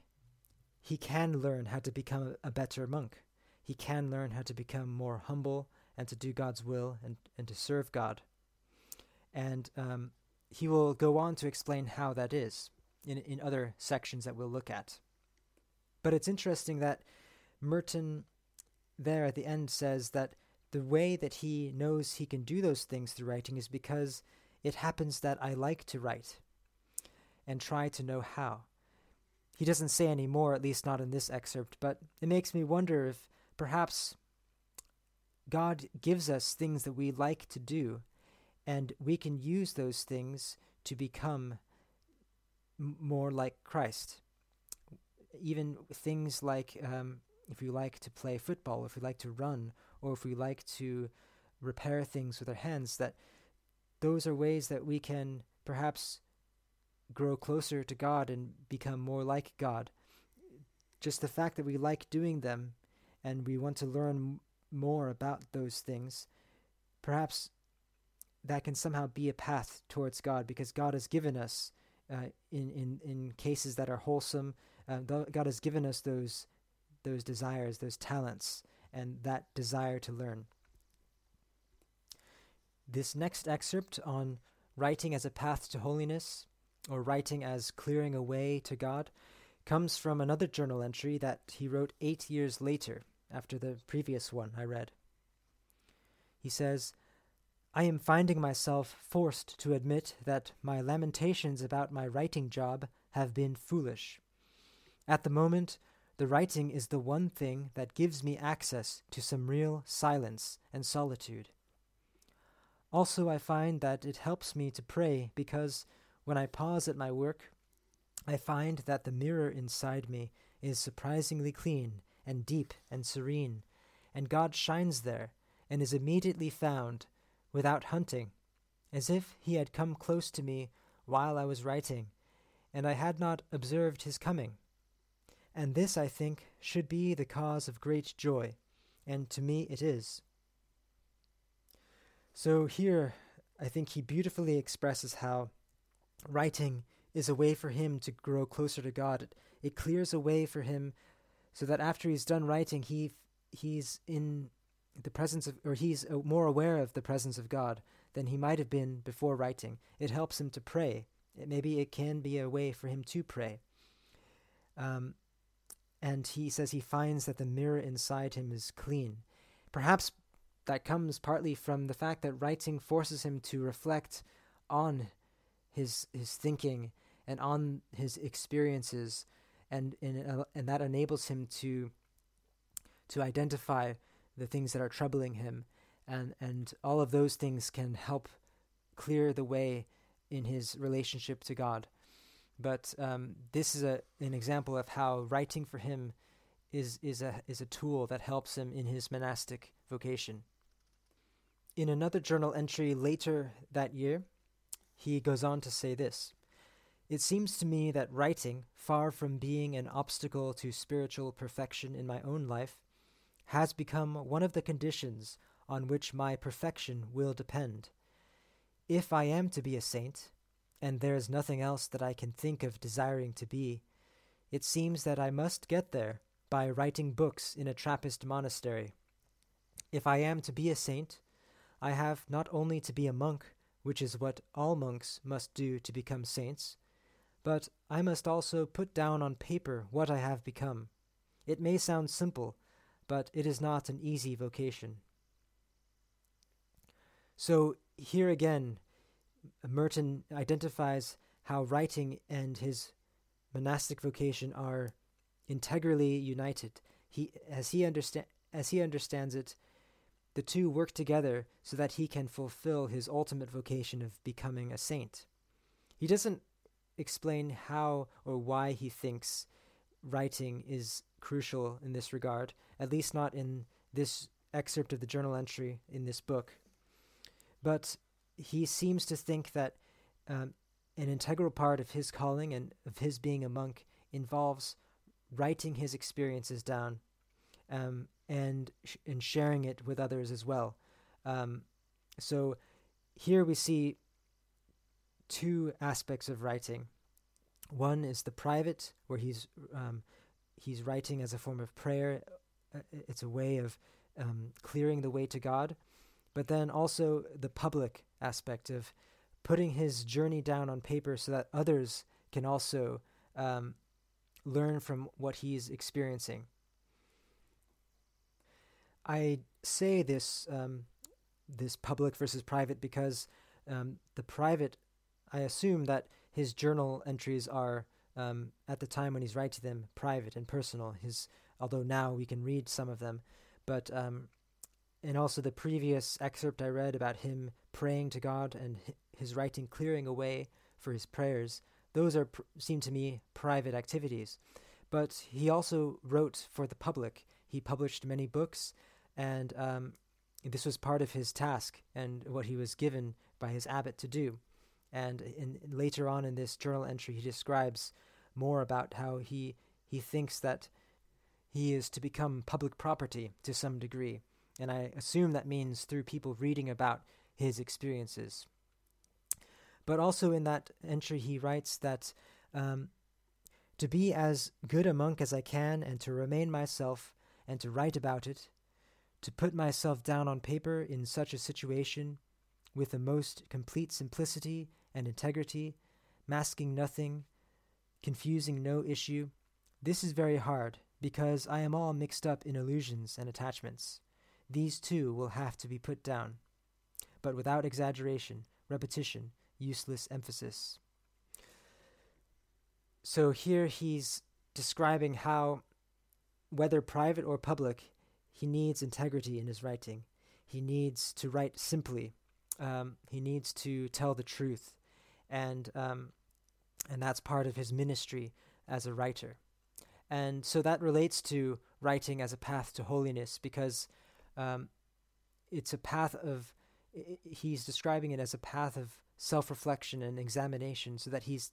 he can learn how to become a, better monk. He can learn how to become more humble and to do God's will and, and to serve God. And um, he will go on to explain how that is in, in other sections that we'll look at. But it's interesting that Merton, there at the end, says that the way that he knows he can do those things through writing is because it happens that I like to write and try to know how. He doesn't say any more, at least not in this excerpt, but it makes me wonder if perhaps God gives us things that we like to do, and we can use those things to become more like Christ. Even things like um, if we like to play football, if we like to run, or if we like to repair things with our hands, that those are ways that we can perhaps grow closer to God and become more like God. Just the fact that we like doing them and we want to learn more about those things, perhaps that can somehow be a path towards God because God has given us, uh, in, in, in cases that are wholesome, uh, God has given us those, those desires, those talents, and that desire to learn. This next excerpt on writing as a path to holiness or writing as clearing a way to God, comes from another journal entry that he wrote eight years later, after the previous one I read. He says, I am finding myself forced to admit that my lamentations about my writing job have been foolish. At the moment, the writing is the one thing that gives me access to some real silence and solitude. Also, I find that it helps me to pray because when I pause at my work, I find that the mirror inside me is surprisingly clean and deep and serene, and God shines there and is immediately found without hunting, as if he had come close to me while I was writing, and I had not observed his coming. And this, I think, should be the cause of great joy, and to me it is. So here, I think he beautifully expresses how writing is a way for him to grow closer to God. It, it clears a way for him so that after he's done writing, he he's in the presence of, or he's uh, more aware of the presence of God than he might have been before writing. It helps him to pray. It, maybe it can be a way for him to pray. Um, and he says he finds that the mirror inside him is clean. Perhaps that comes partly from the fact that writing forces him to reflect on his his thinking and on his experiences, and and, and that enables him to to identify the things that are troubling him, and and all of those things can help clear the way in his relationship to God. But um, this is a an example of how writing for him is is a is a tool that helps him in his monastic vocation. In another journal entry later that year, he goes on to say this It seems to me that writing, far from being an obstacle to spiritual perfection in my own life, has become one of the conditions on which my perfection will depend. If I am to be a saint, and there is nothing else that I can think of desiring to be, it seems that I must get there by writing books in a Trappist monastery. If I am to be a saint, I have not only to be a monk, which is what all monks must do to become saints, but I must also put down on paper what I have become. It may sound simple, but it is not an easy vocation. So, here again, Merton identifies how writing and his monastic vocation are integrally united. He, as he understand, as he understands it, the two work together so that he can fulfill his ultimate vocation of becoming a saint. He doesn't explain how or why he thinks writing is crucial in this regard, at least not in this excerpt of the journal entry in this book. But he seems to think that um, an integral part of his calling and of his being a monk involves writing his experiences down um, and sh- and sharing it with others as well. Um, so here we see two aspects of writing. One is the private, where he's um, he's writing as a form of prayer. Uh, it's a way of um, clearing the way to God, but then also the public aspect of putting his journey down on paper so that others can also um, learn from what he's experiencing. I say this um, this public versus private because um, the private, I assume that his journal entries are um, at the time when he's writing them private and personal. His although now we can read some of them, but um, and also the previous excerpt I read about him praying to God and his writing clearing a way for his prayers, those are seem to me private activities. But he also wrote for the public. He published many books, and um, this was part of his task and what he was given by his abbot to do. And in, later on in this journal entry, he describes more about how he he thinks that he is to become public property to some degree, and I assume that means through people reading about his experiences. But also in that entry, he writes that um, to be as good a monk as I can and to remain myself and to write about it, to put myself down on paper in such a situation with the most complete simplicity and integrity, masking nothing, confusing no issue, this is very hard because I am all mixed up in illusions and attachments. These too will have to be put down, but without exaggeration, repetition, useless emphasis. So here he's describing how, whether private or public, he needs integrity in his writing. He needs to write simply. Um, he needs to tell the truth, and um, and that's part of his ministry as a writer. And so that relates to writing as a path to holiness because um, it's a path of. He's describing it as a path of self reflection and examination so that he's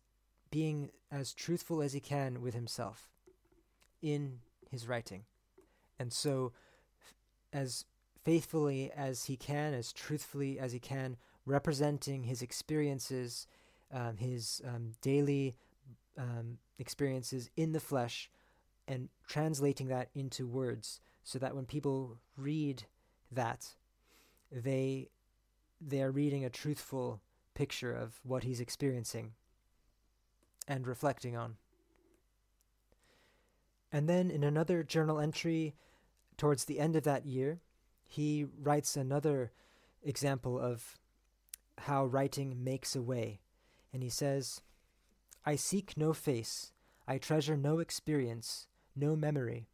being as truthful as he can with himself in his writing. And so, as faithfully as he can, as truthfully as he can, representing his experiences, um, his um, daily um, experiences in the flesh, and translating that into words so that when people read that, they they are reading a truthful picture of what he's experiencing and reflecting on. And then in another journal entry towards the end of that year, he writes another example of how writing makes a way. And he says, I seek no face, I treasure no experience, no memory.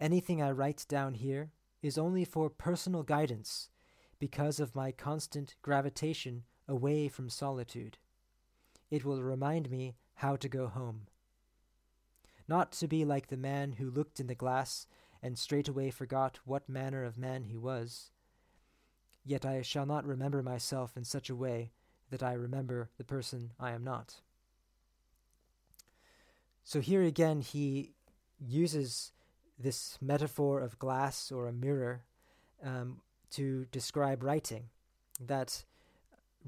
Anything I write down here is only for personal guidance because of my constant gravitation away from solitude. It will remind me how to go home. Not to be like the man who looked in the glass and straightway forgot what manner of man he was. Yet I shall not remember myself in such a way that I remember the person I am not. So here again, he uses this metaphor of glass or a mirror um, to describe writing. That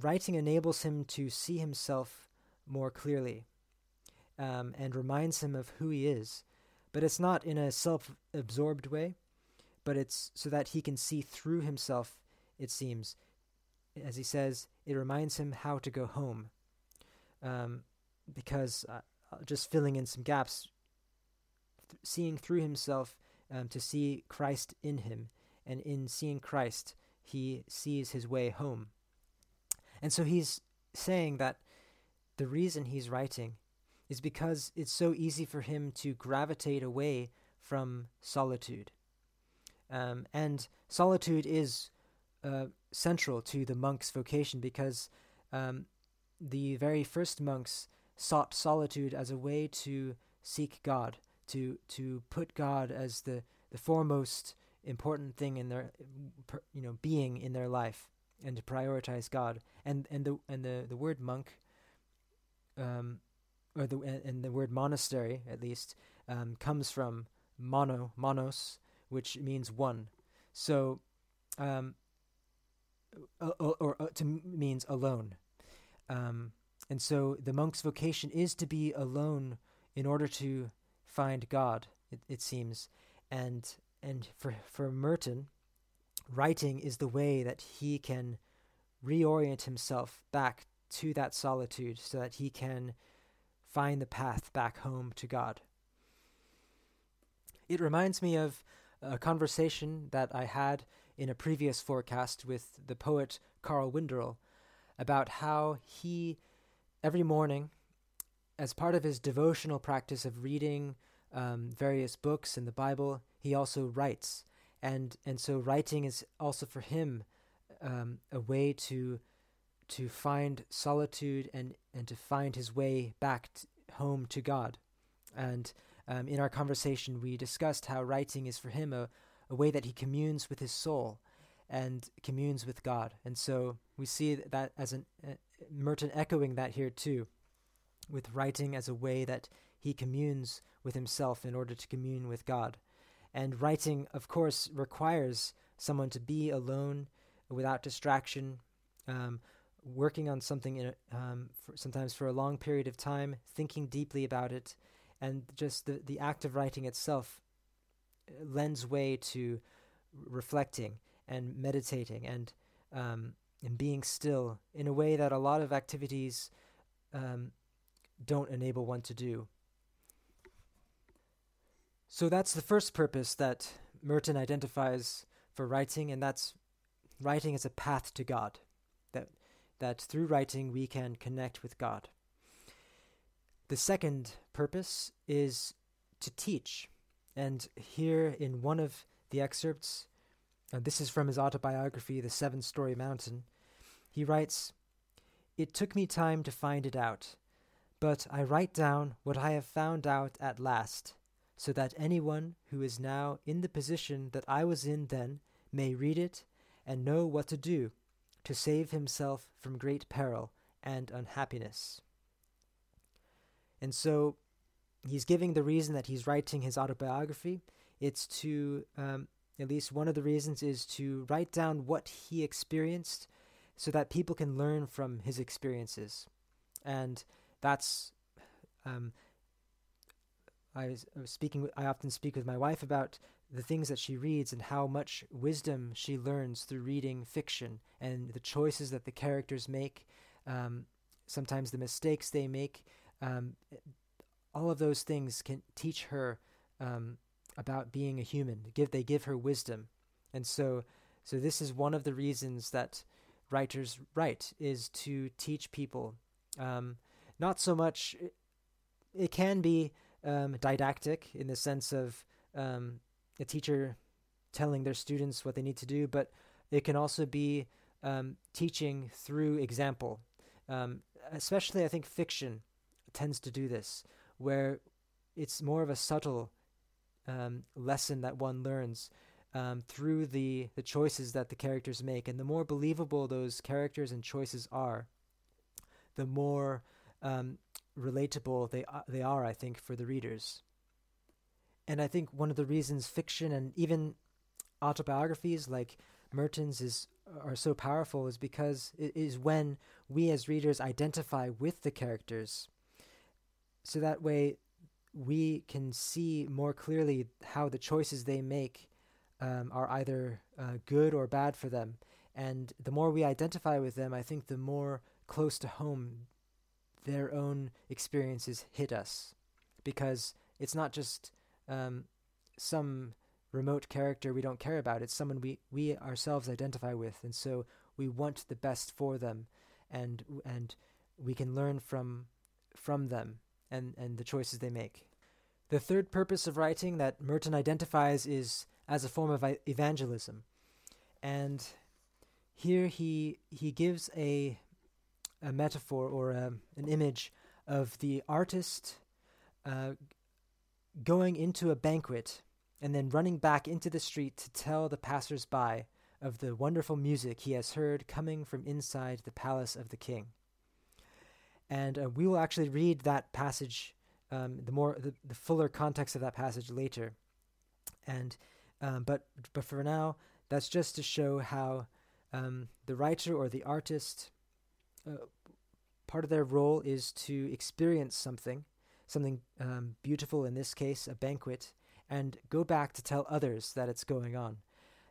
writing enables him to see himself more clearly. um, and reminds him of who he is. But it's not in a self absorbed way, but it's so that he can see through himself, it seems. As he says, it reminds him how to go home. Um, because uh, just filling in some gaps, th- seeing through himself um, to see Christ in him, and in seeing Christ, he sees his way home. And so he's saying that the reason he's writing is because it's so easy for him to gravitate away from solitude. Um, and solitude is uh, central to the monk's vocation because um, the very first monks sought solitude as a way to seek God, to to put God as the, the foremost important thing in their you know being in their life and to prioritize God. And and the and the, the word monk um, or the and the word monastery at least um, comes from mono monos, which means one. So, um, or, or, or to means alone. Um, and so the monk's vocation is to be alone in order to find God. It, it seems, and and for for Merton, writing is the way that he can reorient himself back to that solitude, so that he can find the path back home to God. It reminds me of a conversation that I had in a previous forecast with the poet Carl Winderl about how he, every morning, as part of his devotional practice of reading um, various books in the Bible, he also writes. And, and so writing is also for him um, a way to to find solitude and, and to find his way back t- home to God. And um, in our conversation, we discussed how writing is for him a, a way that he communes with his soul and communes with God. And so we see that as an uh, Merton echoing that here too, with writing as a way that he communes with himself in order to commune with God. And writing, of course, requires someone to be alone without distraction, um, working on something in a, um, for, sometimes for a long period of time, thinking deeply about it, and just the, the act of writing itself uh, lends way to reflecting and meditating and um, and being still in a way that a lot of activities um, don't enable one to do. So that's the first purpose that Merton identifies for writing, and that's writing as a path to God that through writing we can connect with God. The second purpose is to teach. And here in one of the excerpts, this is from his autobiography, The Seven Storey Mountain, he writes It took me time to find it out, but I write down what I have found out at last, so that anyone who is now in the position that I was in then may read it and know what to do to save himself from great peril and unhappiness. And so he's giving the reason that he's writing his autobiography. It's to, um, at least one of the reasons is to write down what he experienced so that people can learn from his experiences. And that's, um, I was, I was speaking, I often speak with my wife about the things that she reads and how much wisdom she learns through reading fiction and the choices that the characters make, um, sometimes the mistakes they make. Um, all of those things can teach her um, about being a human. Give they give her wisdom, and so so this is one of the reasons that writers write is to teach people. Um, not so much. It can be um, didactic in the sense of um, a teacher telling their students what they need to do, but it can also be um, teaching through example. Um, especially, I think fiction tends to do this, where it's more of a subtle um, lesson that one learns um, through the, the choices that the characters make. And the more believable those characters and choices are, the more um, relatable they, uh, they are, I think, for the readers. And I think one of the reasons fiction and even autobiographies like Merton's is are so powerful is because it is when we as readers identify with the characters. so that way we can see more clearly how the choices they make um, are either uh, good or bad for them. And the more we identify with them, I think the more close to home their own experiences hit us. Because it's not just um, some remote character we don't care about, it's someone we, we ourselves identify with. And so we want the best for them, and, and we can learn from, from them and, and the choices they make. The third purpose of writing that Merton identifies is as a form of evangelism. And here he he gives a a metaphor or a, an image of the artist uh, going into a banquet and then running back into the street to tell the passers-by of the wonderful music he has heard coming from inside the palace of the king. And uh, we will actually read that passage, um, the more the, the fuller context of that passage later. And um, but but for now, that's just to show how um, the writer or the artist, uh, part of their role is to experience something, something um, beautiful in this case, a banquet, and go back to tell others that it's going on.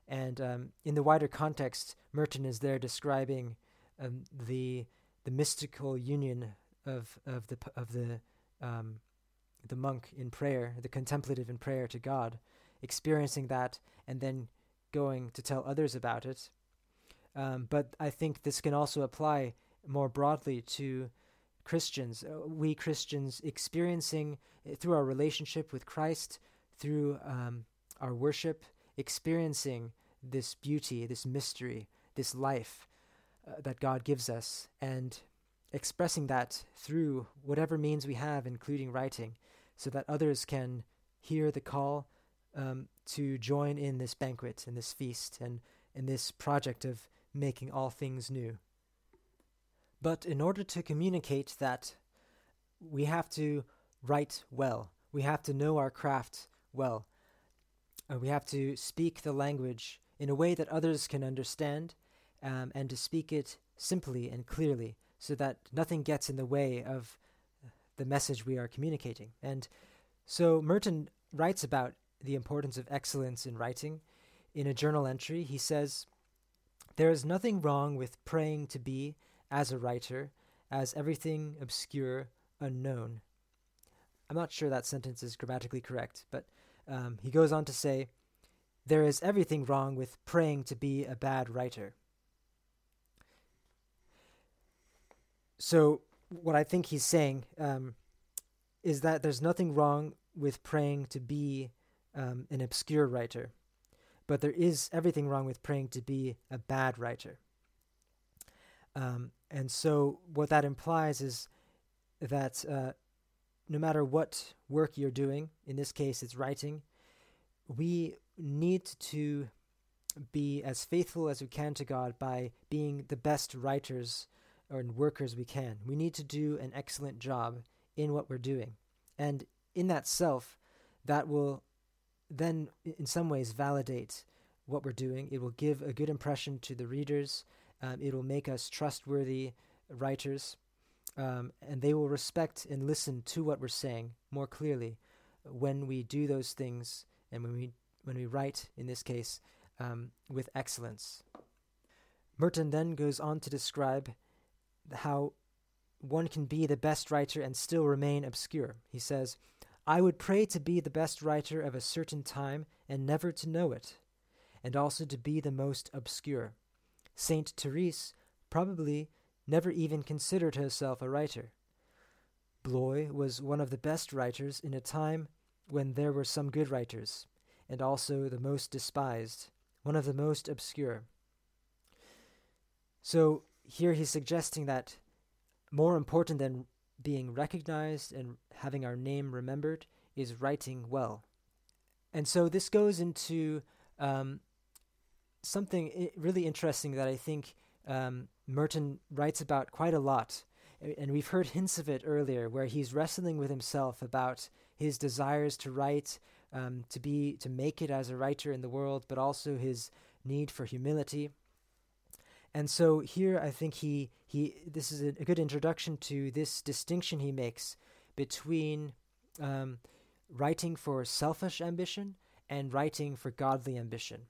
And um, in the wider context, Merton is there describing um, the the mystical union of of the of the um, the monk in prayer, the contemplative in prayer to God, experiencing that and then going to tell others about it. Um, but I think this can also apply more broadly to Christians. Uh, we Christians experiencing uh, through our relationship with Christ, through um, our worship, experiencing this beauty, this mystery, this life uh, that God gives us, and expressing that through whatever means we have, including writing, so that others can hear the call um, to join in this banquet and this feast and in this project of making all things new. But in order to communicate that, we have to write well. We have to know our craft well. Uh, we have to speak the language in a way that others can understand um, and to speak it simply and clearly so that nothing gets in the way of the message we are communicating. And so Merton writes about the importance of excellence in writing. In a journal entry, he says, There is nothing wrong with praying to be, as a writer, as everything obscure, unknown. I'm not sure that sentence is grammatically correct, but um, he goes on to say, There is everything wrong with praying to be a bad writer. So, what I think he's saying um, is that there's nothing wrong with praying to be um, an obscure writer, but there is everything wrong with praying to be a bad writer. Um, and so, what that implies is that uh, no matter what work you're doing, in this case it's writing, we need to be as faithful as we can to God by being the best writers or workers we can. We need to do an excellent job in what we're doing. And in that self, that will then in some ways validate what we're doing. It will give a good impression to the readers. Um, it will make us trustworthy writers, um, and they will respect and listen to what we're saying more clearly when we do those things and when we when we write, in this case, um, with excellence. Merton then goes on to describe how one can be the best writer and still remain obscure. He says, I would pray to be the best writer of a certain time and never to know it, and also to be the most obscure. Saint Therese probably never even considered herself a writer. Bloy was one of the best writers in a time when there were some good writers, and also the most despised, one of the most obscure. So here he's suggesting that more important than being recognized and having our name remembered is writing well. And so this goes into um, something really interesting that I think um, Merton writes about quite a lot. And we've heard hints of it earlier, where he's wrestling with himself about his desires to write, um, to be, to make it as a writer in the world, but also his need for humility. And so here I think he he this is a, good introduction to this distinction he makes between um, writing for selfish ambition and writing for godly ambition.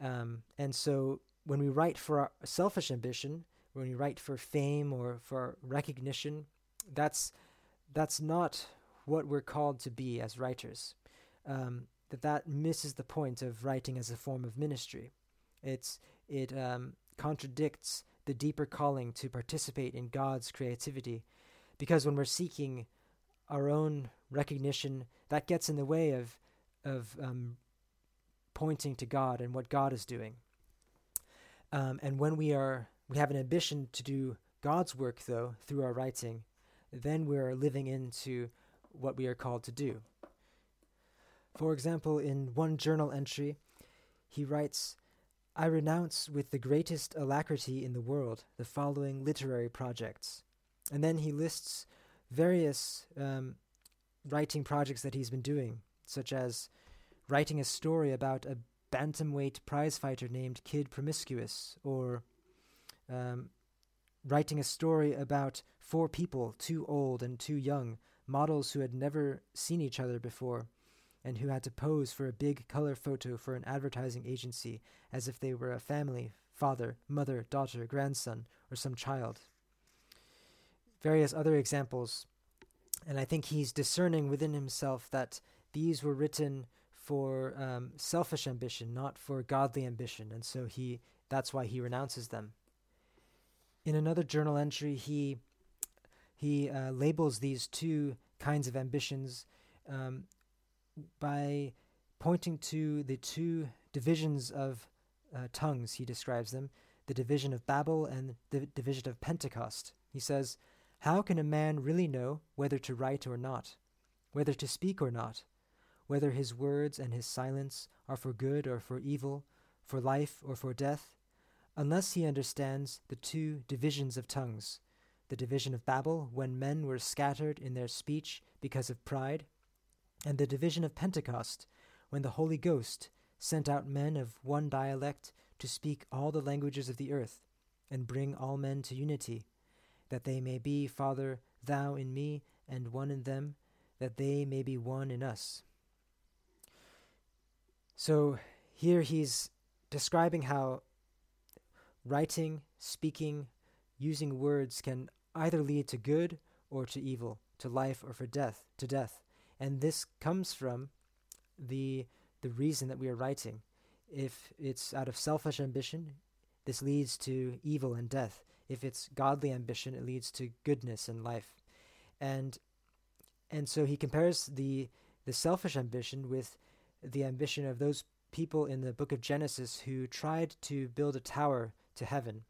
Um, and so when we write for our selfish ambition, when we write for fame or for recognition, that's that's not what we're called to be as writers. Um, that that misses the point of writing as a form of ministry. It's it um, contradicts the deeper calling to participate in God's creativity, because when we're seeking our own recognition, that gets in the way of of um, pointing to God and what God is doing. Um, and when we are we have an ambition to do God's work, though, through our writing, then we're living into what we are called to do. For example, in one journal entry, he writes, I renounce with the greatest alacrity in the world the following literary projects. And then he lists various um, writing projects that he's been doing, such as writing a story about a bantamweight prizefighter named Kid Promiscuous, or um, writing a story about four people, too old and too young, models who had never seen each other before, and who had to pose for a big color photo for an advertising agency as if they were a family father, mother, daughter, grandson, or some child. Various other examples. And I think he's discerning within himself that these were written for um, selfish ambition, not for godly ambition, and so he that's why he renounces them. In another journal entry, he he uh, labels these two kinds of ambitions um, by pointing to the two divisions of uh, tongues. He describes them: the division of Babel and the division of Pentecost. He says, "How can a man really know whether to write or not, whether to speak or not?" Whether his words and his silence are for good or for evil, for life or for death, unless he understands the two divisions of tongues the division of Babel, when men were scattered in their speech because of pride, and the division of Pentecost, when the Holy Ghost sent out men of one dialect to speak all the languages of the earth, and bring all men to unity, that they may be, Father, thou in me, and one in them, that they may be one in us. So here he's describing how writing, speaking, using words can either lead to good or to evil, to life or for death, to death. And this comes from the the reason that we are writing. If it's out of selfish ambition, this leads to evil and death. If it's godly ambition, it leads to goodness and life. And and so he compares the the selfish ambition with the ambition of those people in the book of Genesis who tried to build a tower to heaven.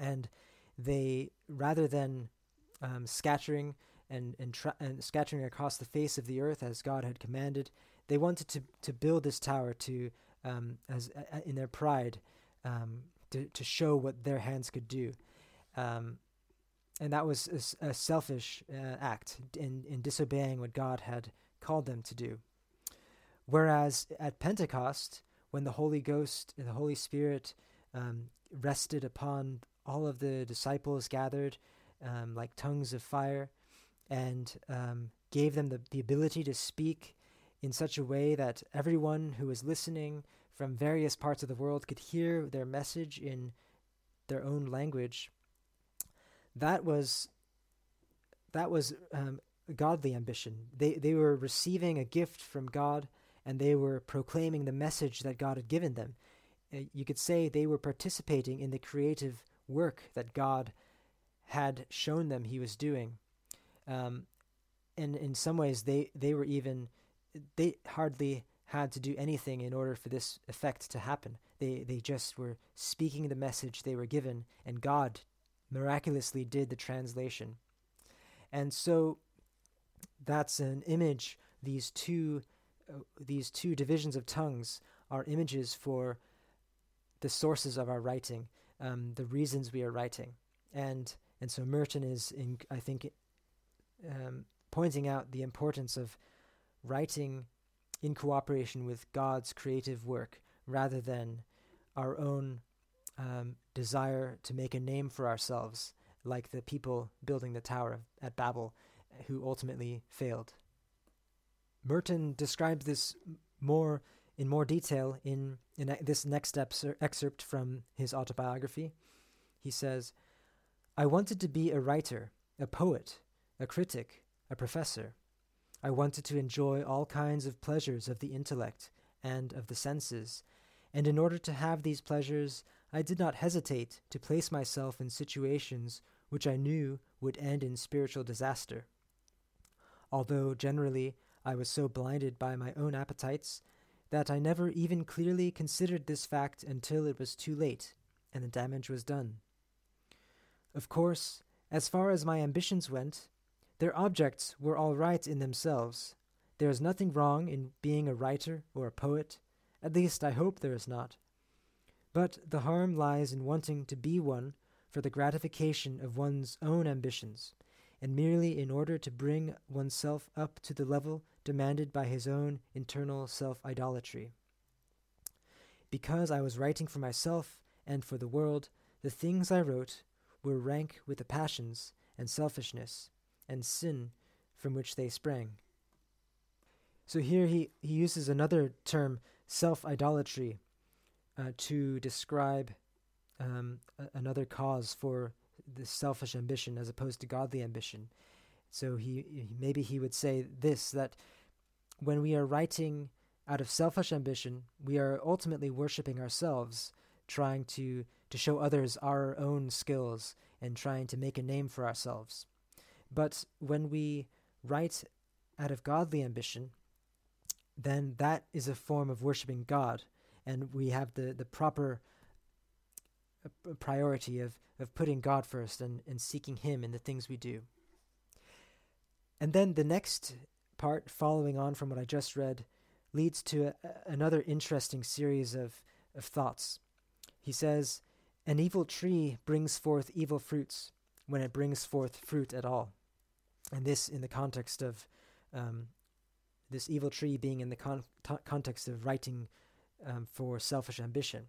And they, rather than um, scattering and, and, tra- and scattering across the face of the earth as God had commanded, they wanted to, to build this tower to, um, as uh, in their pride, um, to, to show what their hands could do. Um, and that was a, a selfish uh, act in, in disobeying what God had called them to do. Whereas at Pentecost, when the Holy Ghost and the Holy Spirit um, rested upon all of the disciples gathered, um, like tongues of fire, and um, gave them the, the ability to speak in such a way that everyone who was listening from various parts of the world could hear their message in their own language. That was that was um, godly ambition. They they were receiving a gift from God and they were proclaiming the message that God had given them. Uh, you could say they were participating in the creative work that God had shown them he was doing. Um, and in some ways, they, they were even, they hardly had to do anything in order for this effect to happen. They, they just were speaking the message they were given, and God miraculously did the translation. And so that's an image, these two these two divisions of tongues are images for the sources of our writing, um, the reasons we are writing, and and so Merton is in I think um, pointing out the importance of writing in cooperation with God's creative work rather than our own um, desire to make a name for ourselves, like the people building the tower at Babel who ultimately failed. Merton describes this more in more detail in, in this next excerpt from his autobiography. He says, I wanted to be a writer, a poet, a critic, a professor. I wanted to enjoy all kinds of pleasures of the intellect and of the senses, and in order to have these pleasures, I did not hesitate to place myself in situations which I knew would end in spiritual disaster. Although generally I was so blinded by my own appetites that I never even clearly considered this fact until it was too late and the damage was done. Of course, as far as my ambitions went, their objects were all right in themselves. There is nothing wrong in being a writer or a poet, at least I hope there is not. But the harm lies in wanting to be one for the gratification of one's own ambitions, and merely in order to bring oneself up to the level demanded by his own internal self idolatry. Because I was writing for myself and for the world, the things I wrote were rank with the passions and selfishness and sin from which they sprang. So here he, he uses another term, self idolatry, uh, to describe um, a- another cause for this selfish ambition as opposed to godly ambition. So he maybe he would say this that when we are writing out of selfish ambition, we are ultimately worshiping ourselves, trying to, to show others our own skills and trying to make a name for ourselves. But when we write out of godly ambition, then that is a form of worshiping God, and we have the, the proper uh, priority of, of putting God first and, and seeking Him in the things we do. And then the next part, following on from what I just read, leads to a, another interesting series of, of thoughts. He says, An evil tree brings forth evil fruits when it brings forth fruit at all. And this in the context of um, this evil tree being in the con- t- context of writing um, for selfish ambition.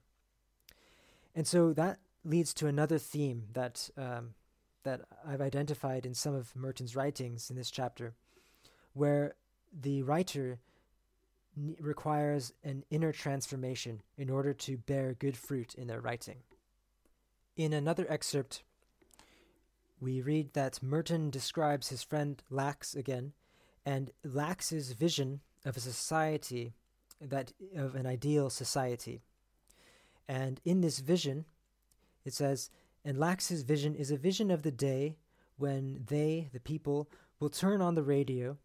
And so that leads to another theme that um, that I've identified in some of Merton's writings in this chapter, where the writer requires an inner transformation in order to bear good fruit in their writing. In another excerpt, we read that Merton describes his friend Lax again, and Lax's vision of a society that of an ideal society. And in this vision, it says, and Lax's vision is a vision of the day when they, the people, will turn on the radio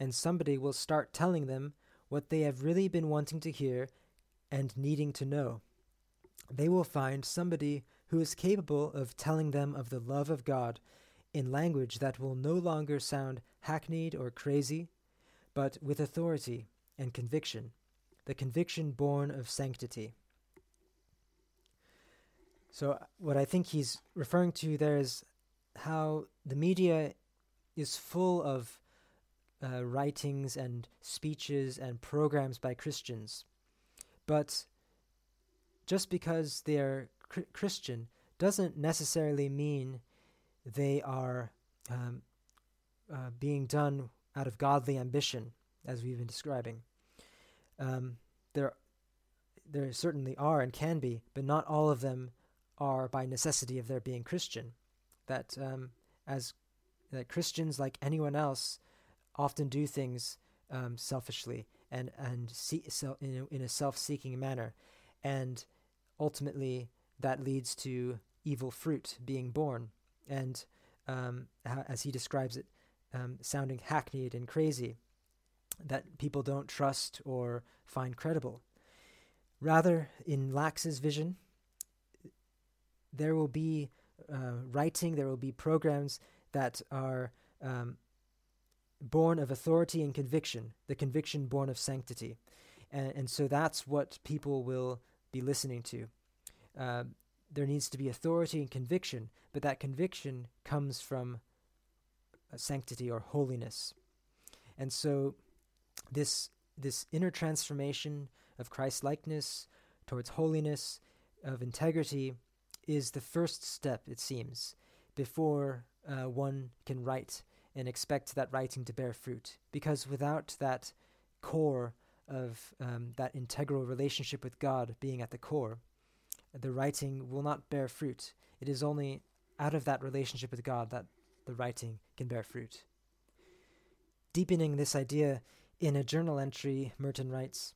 and somebody will start telling them what they have really been wanting to hear and needing to know. They will find somebody who is capable of telling them of the love of God in language that will no longer sound hackneyed or crazy, but with authority and conviction, the conviction born of sanctity. So, uh, what I think he's referring to there is how the media is full of uh, writings and speeches and programs by Christians. But just because they're cr- Christian doesn't necessarily mean they are um, uh, being done out of godly ambition, as we've been describing. Um, there, there certainly are and can be, but not all of them are by necessity of their being Christian. That um, as that Christians, like anyone else, often do things um, selfishly and and see, so in a, in a self-seeking manner, and ultimately that leads to evil fruit being born, and um, as he describes it, um, sounding hackneyed and crazy, that people don't trust or find credible. Rather, in Lax's vision, there will be uh, writing, there will be programs that are um, born of authority and conviction, the conviction born of sanctity. And, and so that's what people will be listening to. Uh, there needs to be authority and conviction, but that conviction comes from sanctity or holiness. And so this this inner transformation of Christ likeness towards holiness, of integrity, is the first step, it seems, before uh, one can write and expect that writing to bear fruit. Because without that core of um, that integral relationship with God being at the core, the writing will not bear fruit. It is only out of that relationship with God that the writing can bear fruit. Deepening this idea in a journal entry, Merton writes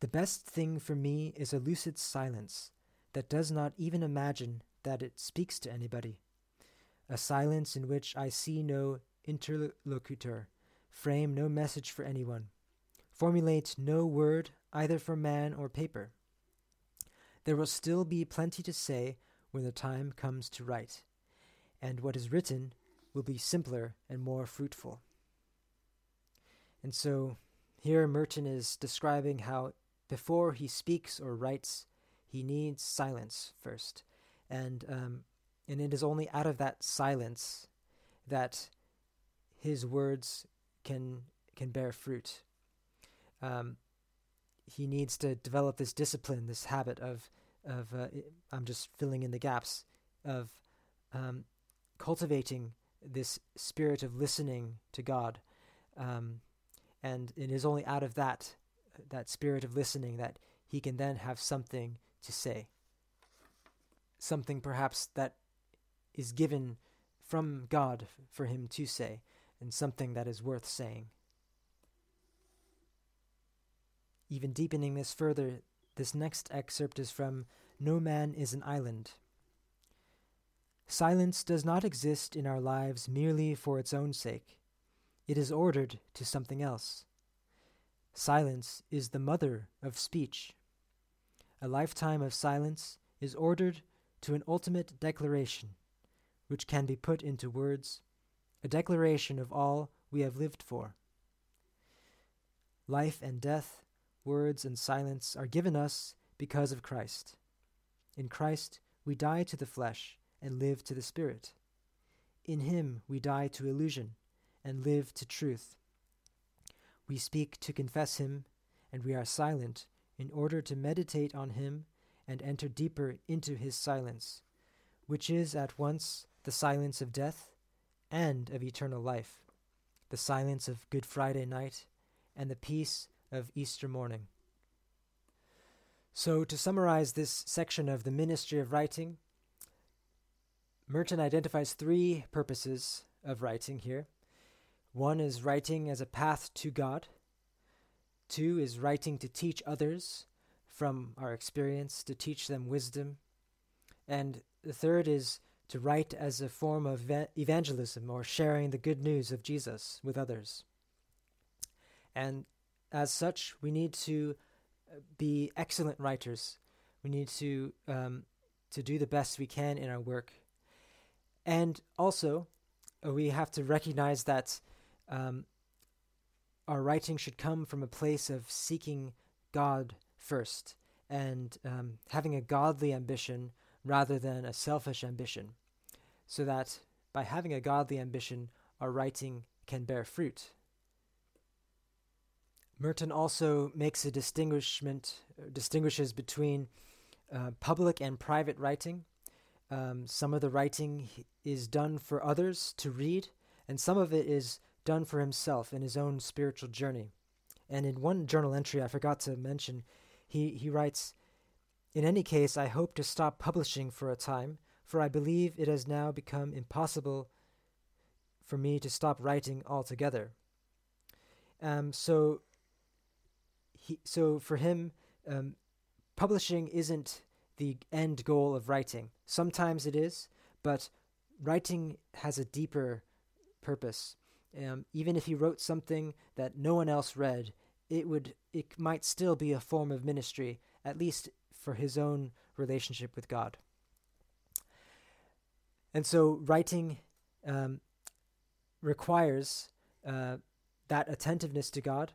The best thing for me is a lucid silence that does not even imagine that it speaks to anybody, a silence in which I see no interlocutor, frame no message for anyone, formulate no word either for man or paper. There will still be plenty to say when the time comes to write, and what is written will be simpler and more fruitful. And so here Merton is describing how before he speaks or writes, he needs silence first. And, um, and it is only out of that silence that his words can, can bear fruit. Um, he needs to develop this discipline, this habit of of uh, I'm just filling in the gaps of um, cultivating this spirit of listening to God, um, and it is only out of that that spirit of listening that he can then have something to say, something perhaps that is given from God for him to say, and something that is worth saying. Even deepening this further, this next excerpt is from No Man is an Island. Silence does not exist in our lives merely for its own sake. It is ordered to something else. Silence is the mother of speech. A lifetime of silence is ordered to an ultimate declaration, which can be put into words, a declaration of all we have lived for. Life and death words, and silence are given us because of Christ. In Christ, we die to the flesh and live to the Spirit. In Him, we die to illusion and live to truth. We speak to confess Him, and we are silent in order to meditate on Him and enter deeper into His silence, which is at once the silence of death and of eternal life, the silence of Good Friday night, and the peace of Easter morning. So, to summarize this section of the ministry of writing, Merton identifies three purposes of writing here. One is writing as a path to God. Two is writing to teach others from our experience, to teach them wisdom. And the third is to write as a form of evangelism or sharing the good news of Jesus with others. And as such, we need to uh, be excellent writers. We need to um, to do the best we can in our work, and also uh, we have to recognize that um, our writing should come from a place of seeking God first and um, having a godly ambition rather than a selfish ambition, so that by having a godly ambition, our writing can bear fruit. Merton also makes a distinguishment, distinguishes between uh, public and private writing. Um, some of the writing is done for others to read, and some of it is done for himself in his own spiritual journey. And in one journal entry I forgot to mention, he, he writes, In any case, I hope to stop publishing for a time, for I believe it has now become impossible for me to stop writing altogether. Um, so he so for him, um, publishing isn't the end goal of writing. Sometimes it is, but writing has a deeper purpose. Um, even if he wrote something that no one else read, it would it might still be a form of ministry, at least for his own relationship with God. And so, writing um, requires uh, that attentiveness to God,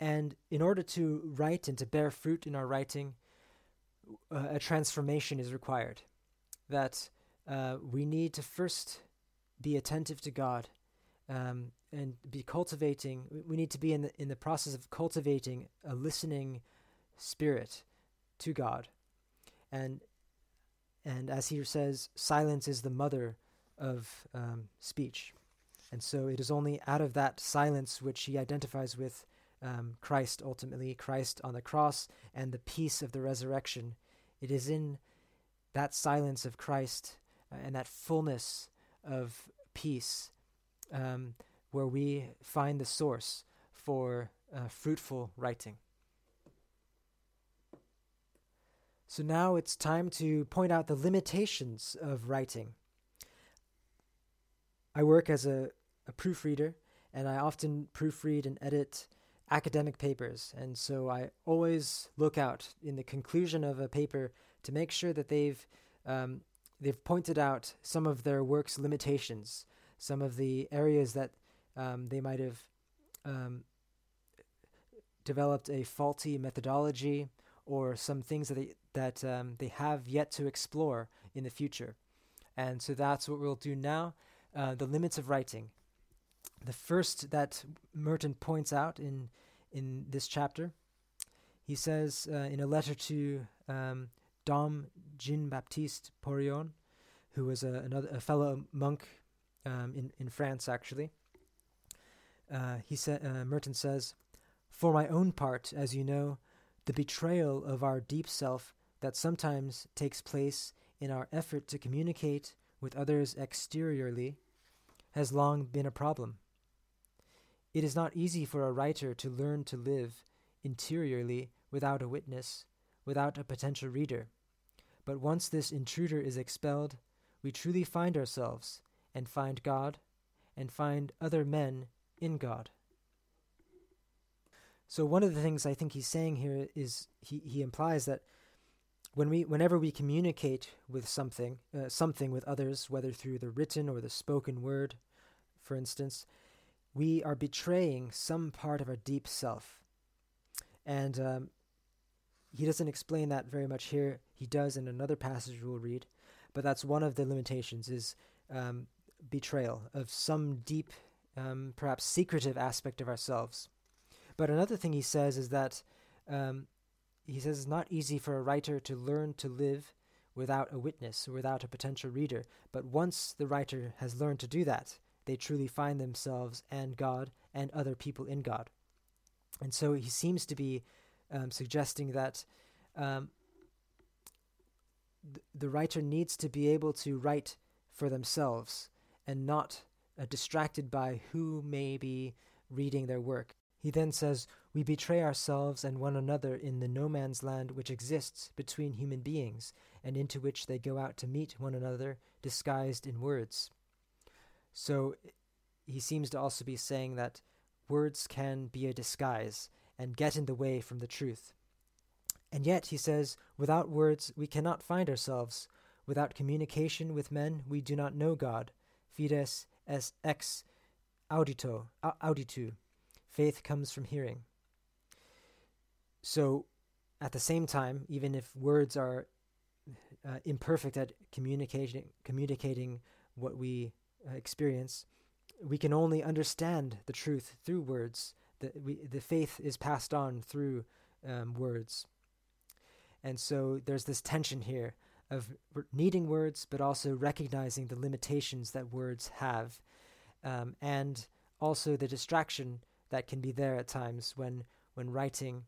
and in order to write and to bear fruit in our writing, uh, a transformation is required. That uh, we need to first be attentive to God um, and be cultivating. We need to be in the in the process of cultivating a listening spirit to God, and and as he says, silence is the mother of um, speech. And so it is only out of that silence which he identifies with um, Christ ultimately, Christ on the cross, and the peace of the resurrection. It is in that silence of Christ uh, and that fullness of peace um, where we find the source for uh, fruitful writing. So now it's time to point out the limitations of writing. I work as a, a proofreader, and I often proofread and edit academic papers, and so I always look out in the conclusion of a paper to make sure that they've um, they've pointed out some of their work's limitations, some of the areas that um, they might have um, developed a faulty methodology or some things that they that um, they have yet to explore in the future. And so that's what we'll do now. Uh, the limits of writing. The first that Merton points out in in this chapter, he says uh, in a letter to um, Dom Jean Baptiste Porion, who was a, another a fellow monk um, in in France actually. Uh, he said uh, Merton says, "For my own part, as you know, the betrayal of our deep self that sometimes takes place in our effort to communicate with others exteriorly has long been a problem. It is not easy for a writer to learn to live interiorly without a witness, without a potential reader. But once this intruder is expelled, we truly find ourselves and find God and find other men in God. So one of the things I think he's saying here is he, he implies that when we whenever we communicate with something uh, something with others whether through the written or the spoken word for instance we are betraying some part of our deep self. And um, he doesn't explain that very much here. He does in another passage we'll read but that's one of the limitations is um, betrayal of some deep um, perhaps secretive aspect of ourselves. But another thing he says is that um, he says it's not easy for a writer to learn to live without a witness, without a potential reader. But once the writer has learned to do that, they truly find themselves and God and other people in God. And so he seems to be um, suggesting that um, th- the writer needs to be able to write for themselves and not uh, distracted by who may be reading their work. He then says, We betray ourselves and one another in the no man's land which exists between human beings, and into which they go out to meet one another, disguised in words. So he seems to also be saying that words can be a disguise and get in the way from the truth. And yet, he says, without words we cannot find ourselves. Without communication with men we do not know God. Fides es ex audito, auditu. Faith comes from hearing. So, at the same time, even if words are uh, imperfect at communicating communicating what we uh, experience, we can only understand the truth through words. The, we, the faith is passed on through um, words. And so there's this tension here of needing words, but also recognizing the limitations that words have, um, and also the distraction that can be there at times when when writing.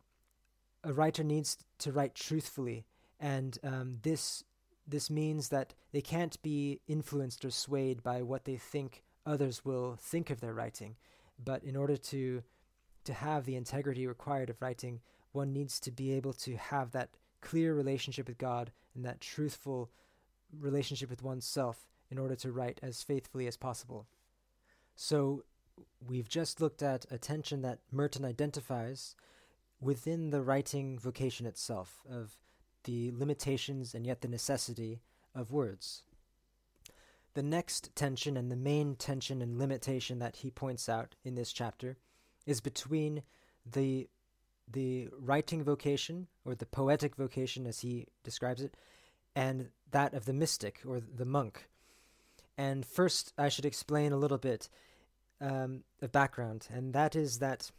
A writer needs to write truthfully, and um, this this means that they can't be influenced or swayed by what they think others will think of their writing. But in order to to have the integrity required of writing, one needs to be able to have that clear relationship with God and that truthful relationship with oneself in order to write as faithfully as possible. So we've just looked at a tension that Merton identifies within the writing vocation itself of the limitations and yet the necessity of words. The next tension and the main tension and limitation that he points out in this chapter is between the the writing vocation or the poetic vocation as he describes it and that of the mystic or the monk. And first I should explain a little bit um, of background, and that is that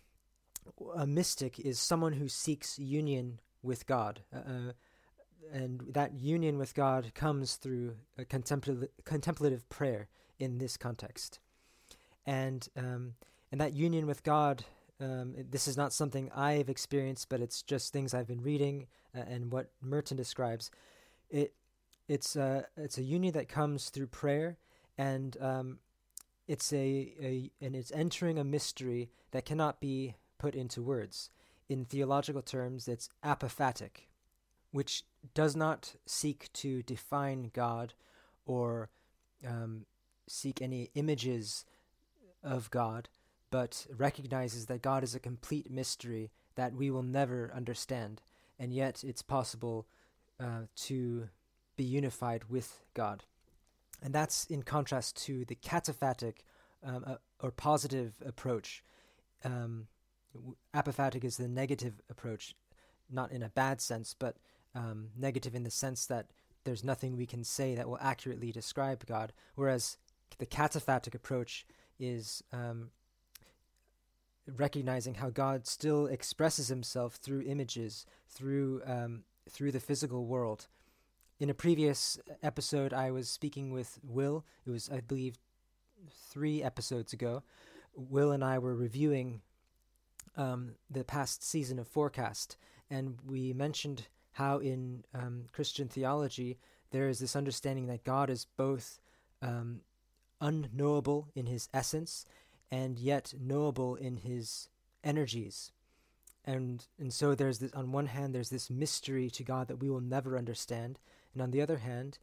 a mystic is someone who seeks union with God. Uh, uh and that union with God comes through a contemplative, contemplative prayer in this context. and um, and that union with God. Um, this is not something I've experienced, but it's just things I've been reading uh, and what Merton describes. It it's a it's a union that comes through prayer, and um, it's a, a and it's entering a mystery that cannot be put into words. In theological terms, it's apophatic, which does not seek to define God or um, seek any images of God, but recognizes that God is a complete mystery that we will never understand, and yet it's possible uh, to be unified with God. And that's in contrast to the cataphatic um, uh, or positive approach. Um, apophatic is the negative approach, not in a bad sense, but um, negative in the sense that there's nothing we can say that will accurately describe God. Whereas the cataphatic approach is um, recognizing how God still expresses Himself through images, through um, through the physical world. In a previous episode, I was speaking with Will. It was, I believe, three episodes ago. Will and I were reviewing um, the past season of Forecast, and we mentioned how in um, Christian theology there is this understanding that God is both um, unknowable in his essence and yet knowable in his energies. And and so there's this on one hand there's this mystery to God that we will never understand, and on the other hand,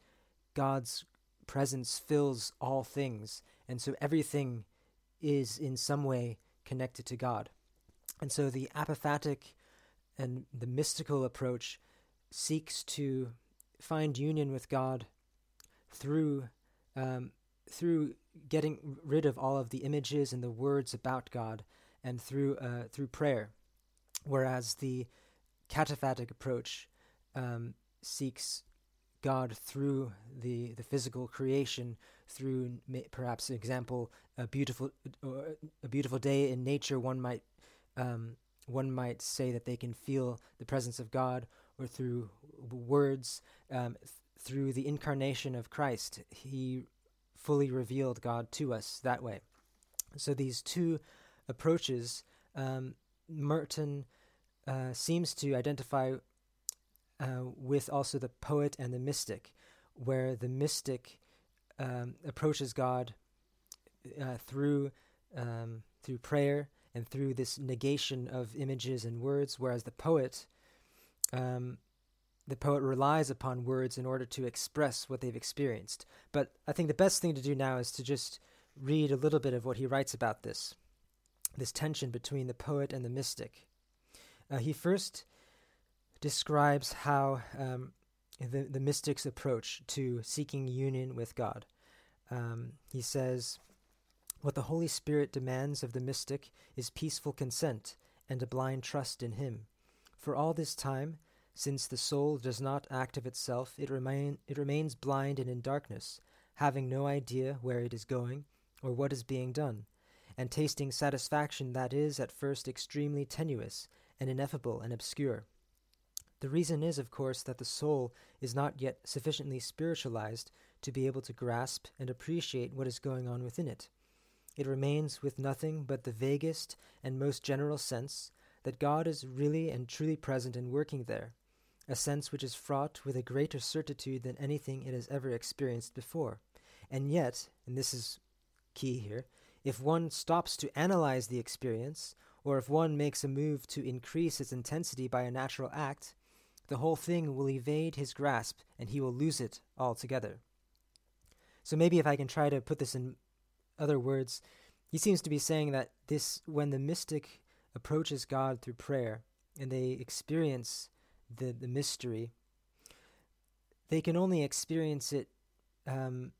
God's presence fills all things, and so everything is in some way connected to God. And so the apophatic and the mystical approach seeks to find union with God through um, through getting rid of all of the images and the words about God, and through uh, through prayer, whereas the cataphatic approach um, seeks God through the the physical creation, through perhaps, example, a beautiful a beautiful day in nature. One might um, one might say that they can feel the presence of God, or through words, um, th- through the incarnation of Christ. He fully revealed God to us that way. So these two approaches, um, Merton uh, seems to identify uh, with also the poet and the mystic, where the mystic um, approaches God uh, through um, through prayer and through this negation of images and words, whereas the poet um, the poet relies upon words in order to express what they've experienced. But I think the best thing to do now is to just read a little bit of what he writes about this this tension between the poet and the mystic. Uh, he first describes how um, the, the mystic's approach to seeking union with God. Um, he says, What the Holy Spirit demands of the mystic is peaceful consent and a blind trust in Him. For all this time, since the soul does not act of itself, it, remain, it remains blind and in darkness, having no idea where it is going or what is being done, and tasting satisfaction that is at first extremely tenuous and ineffable and obscure. The reason is, of course, that the soul is not yet sufficiently spiritualized to be able to grasp and appreciate what is going on within it. It remains with nothing but the vaguest and most general sense that God is really and truly present and working there, a sense which is fraught with a greater certitude than anything it has ever experienced before. And yet, and this is key here, if one stops to analyze the experience, or if one makes a move to increase its intensity by a natural act, the whole thing will evade his grasp and he will lose it altogether. So maybe if I can try to put this in other words, he seems to be saying that this when the mystic approaches God through prayer and they experience the, the mystery, they can only experience it. Um,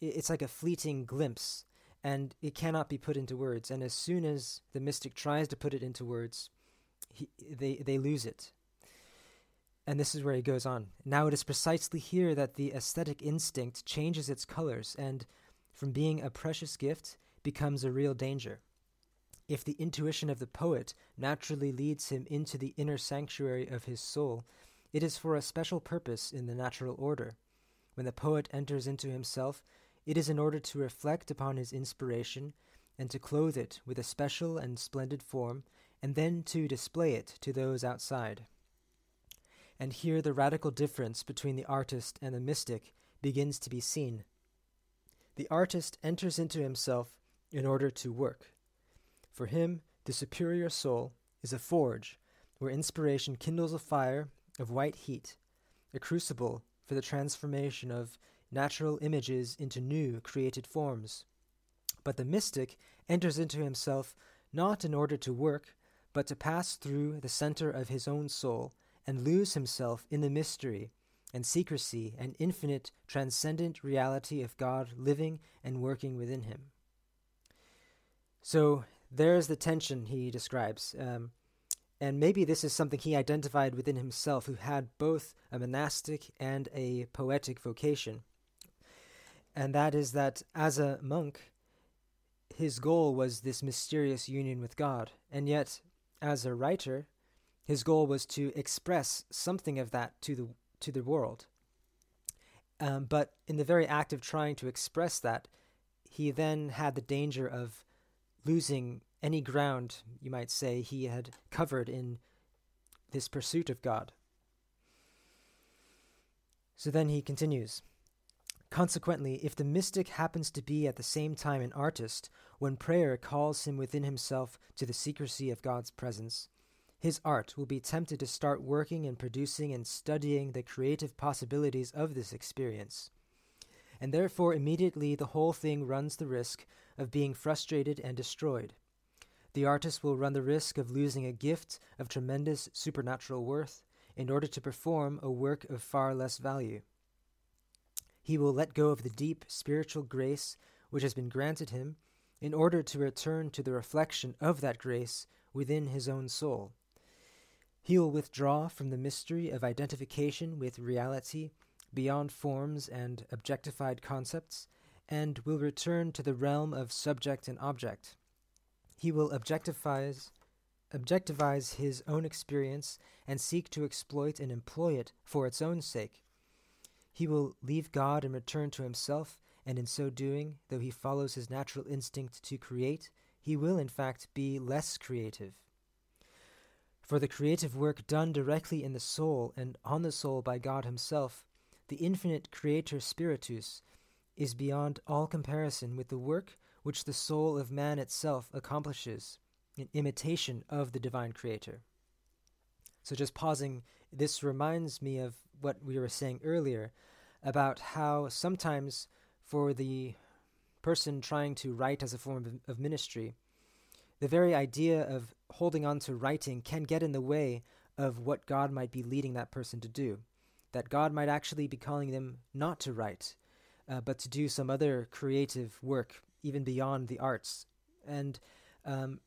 it's like a fleeting glimpse, and it cannot be put into words. And as soon as the mystic tries to put it into words, he, they they lose it. And this is where he goes on. Now it is precisely here that the aesthetic instinct changes its colors, and from being a precious gift becomes a real danger. If the intuition of the poet naturally leads him into the inner sanctuary of his soul, it is for a special purpose in the natural order. When the poet enters into himself, it is in order to reflect upon his inspiration and to clothe it with a special and splendid form, and then to display it to those outside. And here the radical difference between the artist and the mystic begins to be seen. The artist enters into himself in order to work. For him, the superior soul is a forge where inspiration kindles a fire of white heat, a crucible for the transformation of natural images into new created forms. But the mystic enters into himself not in order to work, but to pass through the center of his own soul and lose himself in the mystery and secrecy and infinite transcendent reality of God living and working within him. So there's the tension he describes. Um, and maybe this is something he identified within himself, who had both a monastic and a poetic vocation. And that is that as a monk, his goal was this mysterious union with God. And yet, as a writer, his goal was to express something of that to the, to the world. Um, but in the very act of trying to express that, he then had the danger of losing any ground, you might say, he had covered in this pursuit of God. So then he continues Consequently, if the mystic happens to be at the same time an artist, when prayer calls him within himself to the secrecy of God's presence, his art will be tempted to start working and producing and studying the creative possibilities of this experience. And therefore, immediately the whole thing runs the risk of being frustrated and destroyed. The artist will run the risk of losing a gift of tremendous supernatural worth in order to perform a work of far less value. He will let go of the deep spiritual grace which has been granted him in order to return to the reflection of that grace within his own soul. He will withdraw from the mystery of identification with reality beyond forms and objectified concepts, and will return to the realm of subject and object. He will objectifies, objectivize his own experience and seek to exploit and employ it for its own sake. He will leave God and return to himself, and in so doing, though he follows his natural instinct to create, he will in fact be less creative. For the creative work done directly in the soul and on the soul by God Himself, the infinite Creator Spiritus, is beyond all comparison with the work which the soul of man itself accomplishes in imitation of the divine Creator. So, just pausing, this reminds me of what we were saying earlier about how sometimes for the person trying to write as a form of, of ministry, the very idea of holding on to writing can get in the way of what God might be leading that person to do. That God might actually be calling them not to write, uh, but to do some other creative work, even beyond the arts. And um,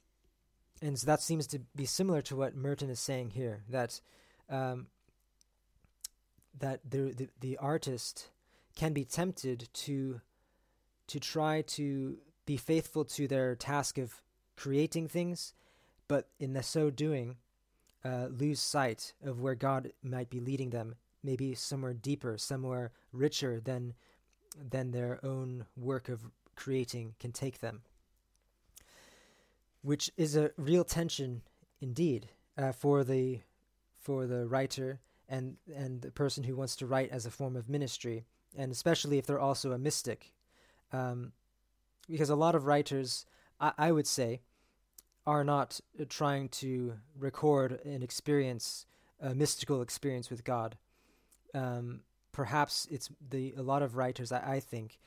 and so that seems to be similar to what Merton is saying here. That um, that the, the the artist can be tempted to to try to be faithful to their task of creating things, but in the so doing, uh, lose sight of where God might be leading them, maybe somewhere deeper, somewhere richer than than their own work of creating can take them. Which is a real tension indeed uh, for the for the writer and and the person who wants to write as a form of ministry, and especially if they're also a mystic, um, because a lot of writers, I, I would say, are not trying to record an experience, a mystical experience with God. Um, perhaps it's the a lot of writers I, I think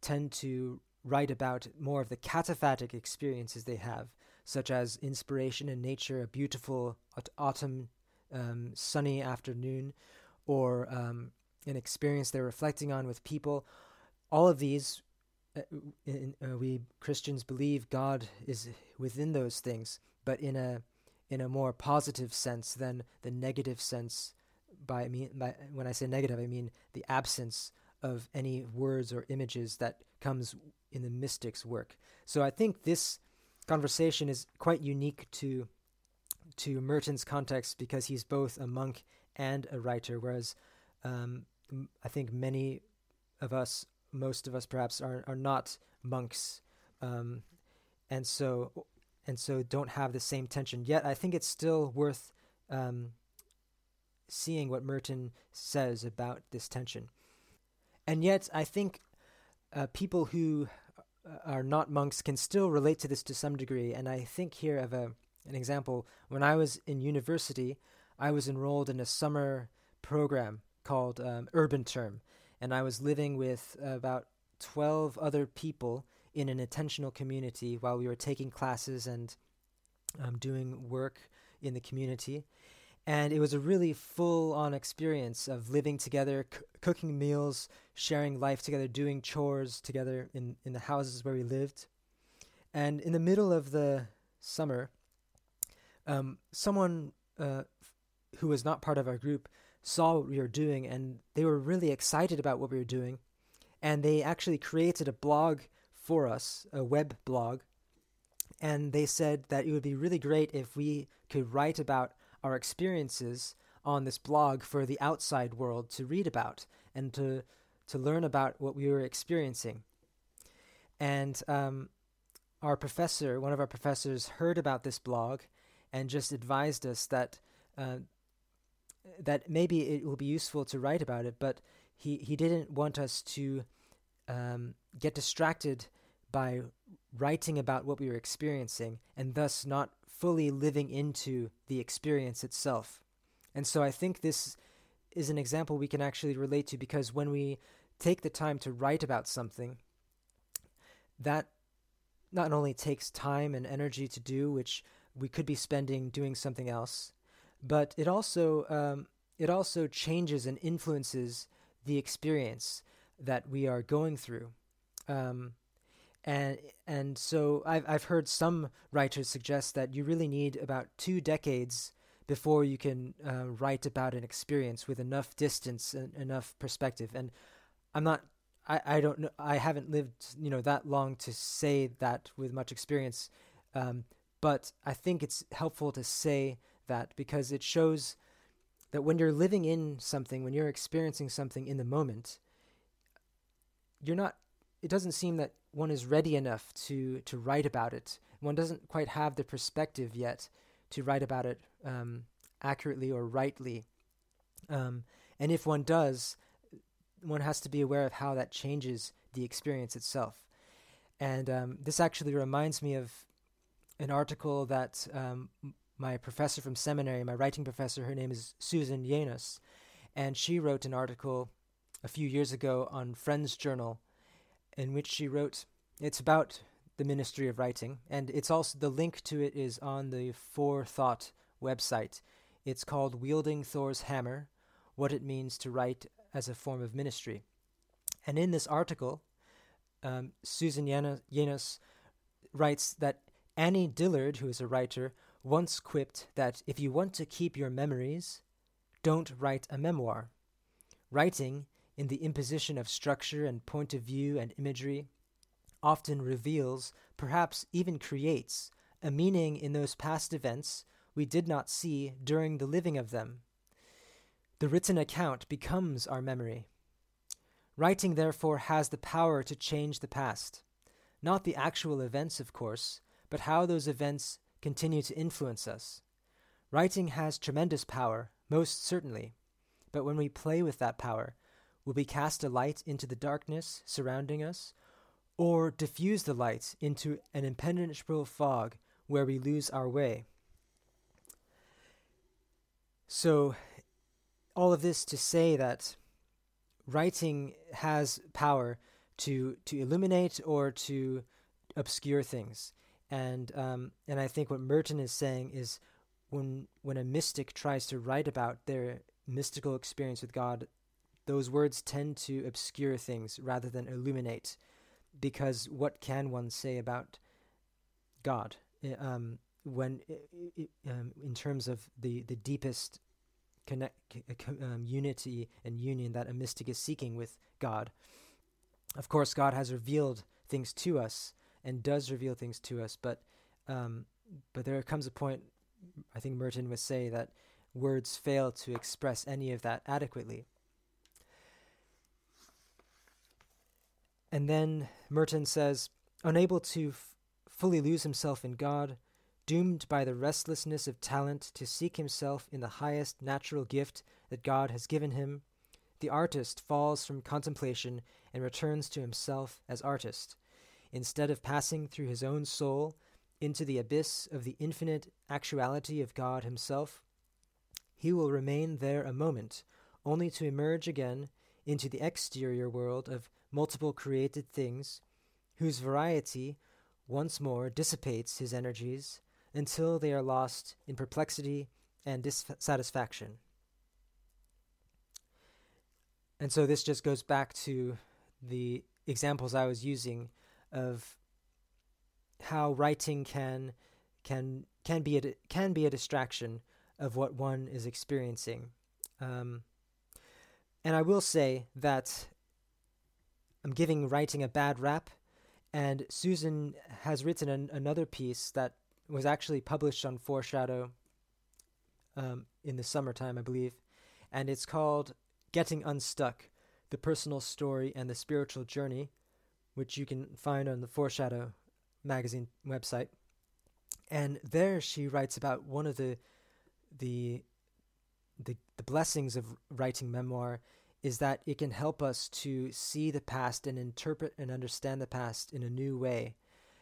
tend to write about more of the cataphatic experiences they have, such as inspiration in nature, a beautiful autumn um, sunny afternoon or um, an experience they're reflecting on with people. All of these, uh, in, uh, we Christians believe God is within those things, but in a in a more positive sense than the negative sense. By, mean, by when I say negative, I mean the absence of any words or images that comes in the mystic's work. So I think this conversation is quite unique to to Merton's context because he's both a monk and a writer, whereas um, I think many of us, most of us perhaps, are, are not monks. Um, and so and so don't have the same tension. Yet I think it's still worth um, seeing what Merton says about this tension. And yet I think uh, people who uh, are not monks can still relate to this to some degree. And I think here of a an example. When I was in university, I was enrolled in a summer program called um, Urban Term, and I was living with about 12 other people in an intentional community while we were taking classes and um, doing work in the community. And it was a really full on experience of living together, c- cooking meals, sharing life together, doing chores together in, in the houses where we lived. And in the middle of the summer, um, someone uh, who was not part of our group saw what we were doing and they were really excited about what we were doing. And they actually created a blog for us, a web blog. And they said that it would be really great if we could write about our experiences on this blog for the outside world to read about and to to learn about what we were experiencing. And um, our professor, one of our professors, heard about this blog and just advised us that uh, that maybe it will be useful to write about it, but he, he didn't want us to um, get distracted by writing about what we were experiencing and thus not fully living into the experience itself. And so I think this is an example we can actually relate to because when we take the time to write about something, that not only takes time and energy to do, which we could be spending doing something else, but it also um, it also changes and influences the experience that we are going through. Um, and and so I've I've heard some writers suggest that you really need about two decades before you can uh, write about an experience with enough distance and enough perspective. And I'm not I, I don't know I haven't lived you know that long to say that with much experience. Um, but I think it's helpful to say that because it shows that when you're living in something, when you're experiencing something in the moment, you're not, it doesn't seem that one is ready enough to, to write about it. One doesn't quite have the perspective yet to write about it um, accurately or rightly. Um, and if one does, one has to be aware of how that changes the experience itself. And um, this actually reminds me of an article that um, my professor from seminary, my writing professor, her name is Susan Yanos, and she wrote an article a few years ago on Friends Journal, in which she wrote, it's about the Ministry of Writing, and it's also the link to it is on the Forethought website. It's called Wielding Thor's Hammer: What It Means to Write as a Form of Ministry. And in this article, um, Susan Yanos writes that Annie Dillard, who is a writer, once quipped that if you want to keep your memories, don't write a memoir. Writing, in the imposition of structure and point of view and imagery, often reveals, perhaps even creates, a meaning in those past events we did not see during the living of them. The written account becomes our memory. Writing, therefore, has the power to change the past. Not the actual events, of course, but how those events continue to influence us. Writing has tremendous power, most certainly, but when we play with that power, will we cast a light into the darkness surrounding us, or diffuse the light into an impenetrable fog where we lose our way? So, all of this to say that writing has power to to illuminate or to obscure things. And um, and I think what Merton is saying is when when a mystic tries to write about their mystical experience with God, those words tend to obscure things rather than illuminate, because what can one say about God um, when um, in terms of the the deepest connect um, unity and union that a mystic is seeking with God? Of course, God has revealed things to us and does reveal things to us. But um, but there comes a point, I think Merton would say that words fail to express any of that adequately. And then Merton says, unable to f- fully lose himself in God, doomed by the restlessness of talent to seek himself in the highest natural gift that God has given him, the artist falls from contemplation and returns to himself as artist. Instead of passing through his own soul into the abyss of the infinite actuality of God himself, he will remain there a moment, only to emerge again into the exterior world of multiple created things, whose variety once more dissipates his energies until they are lost in perplexity and dissatisfaction. And so this just goes back to the examples I was using of how writing can can can be a can be a distraction of what one is experiencing. Um, and I will say that I'm giving writing a bad rap, and Susan has written an, another piece that was actually published on Foreshadow um, in the summertime, I believe, and it's called Getting Unstuck The Personal Story and the Spiritual Journey, which you can find on the Foreshadow magazine website. And there she writes about one of the the the, the blessings of writing memoir is that it can help us to see the past and interpret and understand the past in a new way.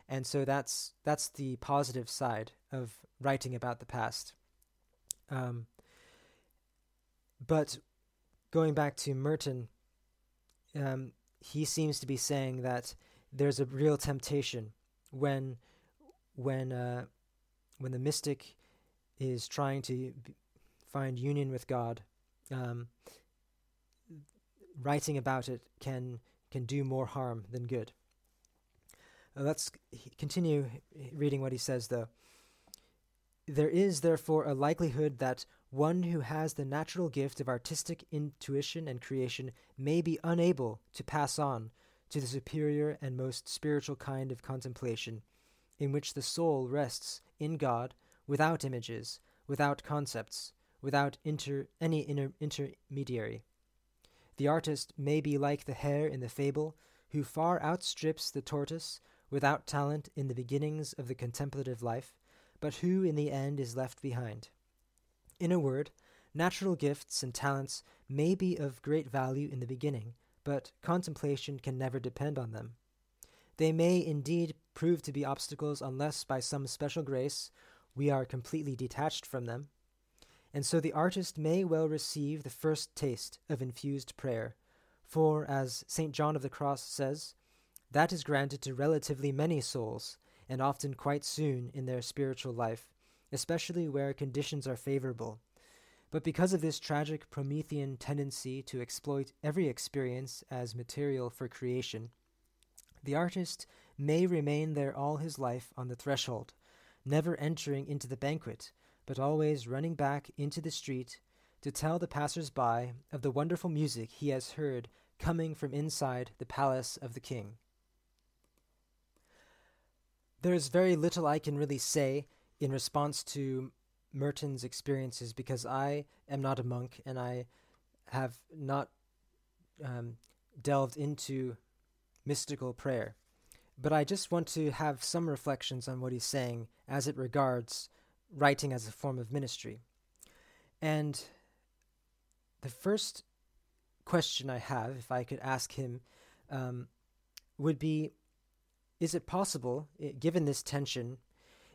And so that's that's the positive side of writing about the past. Um, but going back to Merton, um, he seems to be saying that there's a real temptation when when uh, when the mystic is trying to find union with God. Um, writing about it can can do more harm than good. Uh, let's continue reading what he says, though. There is, therefore, a likelihood that one who has the natural gift of artistic intuition and creation may be unable to pass on to the superior and most spiritual kind of contemplation, in which the soul rests in God without images, without concepts, without inter- any inter- intermediary. The artist may be like the hare in the fable, who far outstrips the tortoise without talent in the beginnings of the contemplative life, but who in the end is left behind. In a word, natural gifts and talents may be of great value in the beginning, but contemplation can never depend on them. They may indeed prove to be obstacles unless by some special grace we are completely detached from them. And so the artist may well receive the first taste of infused prayer, for, as St. John of the Cross says, that is granted to relatively many souls, and often quite soon in their spiritual life, especially where conditions are favorable. But because of this tragic Promethean tendency to exploit every experience as material for creation, the artist may remain there all his life on the threshold, never entering into the banquet, but always running back into the street to tell the passers by of the wonderful music he has heard coming from inside the palace of the king. There's very little I can really say in response to Merton's experiences because I am not a monk and I have not um, delved into mystical prayer. But I just want to have some reflections on what he's saying as it regards writing as a form of ministry. And the first question I have, if I could ask him, um, would be Is it possible, given this tension,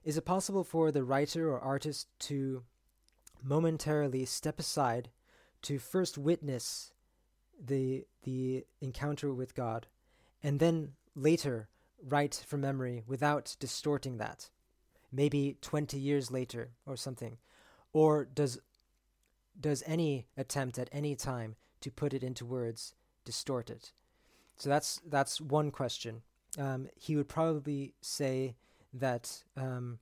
is it possible for the writer or artist to momentarily step aside to first witness the the encounter with God and then later write from memory without distorting that? Maybe 20 years later or something? Or does does any attempt at any time to put it into words distort it? So that's that's one question. Um, he would probably say that um,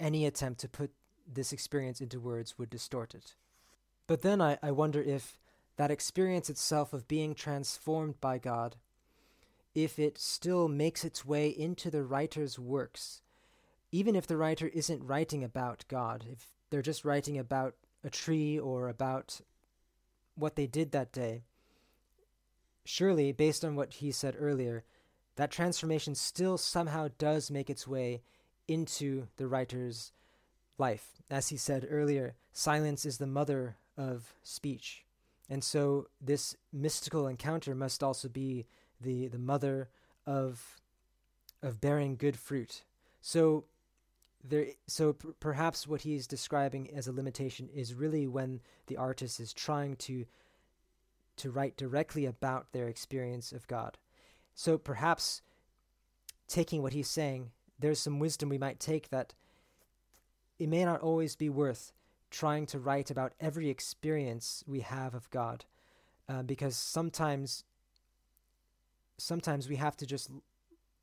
any attempt to put this experience into words would distort it. But then I, I wonder if that experience itself of being transformed by god if it still makes its way into the writer's works even if the writer isn't writing about God, if they're just writing about a tree or about what they did that day, surely, based on what he said earlier, that transformation still somehow does make its way into the writer's life. As he said earlier, silence is the mother of speech. And so this mystical encounter must also be the, the mother of, of bearing good fruit. So there so p- perhaps what he's describing as a limitation is really when the artist is trying to to write directly about their experience of God. So perhaps taking what he's saying, there's some wisdom we might take that it may not always be worth trying to write about every experience we have of God, uh, because sometimes sometimes we have to just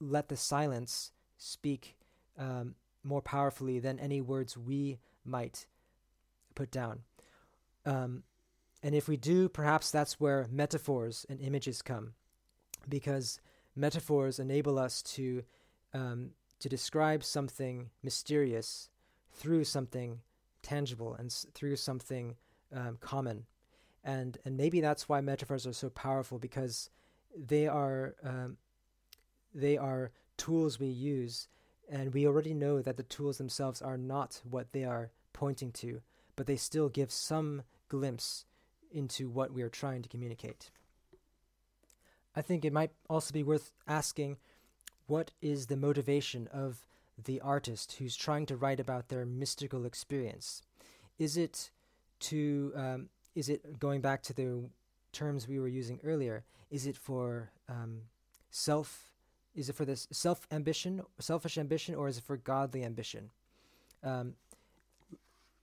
let the silence speak um, more powerfully than any words we might put down. Um, and if we do, perhaps that's where metaphors and images come, because metaphors enable us to um, to describe something mysterious through something tangible and s- through something um, common, and and maybe that's why metaphors are so powerful because they are um, they are tools we use, and we already know that the tools themselves are not what they are pointing to, but they still give some glimpse into what we are trying to communicate. I think it might also be worth asking what is the motivation of the artist who's trying to write about their mystical experience? Is it to um, is it going back to the terms we were using earlier? Is it for um, self? Is it for this self ambition, selfish ambition, or is it for godly ambition? Um,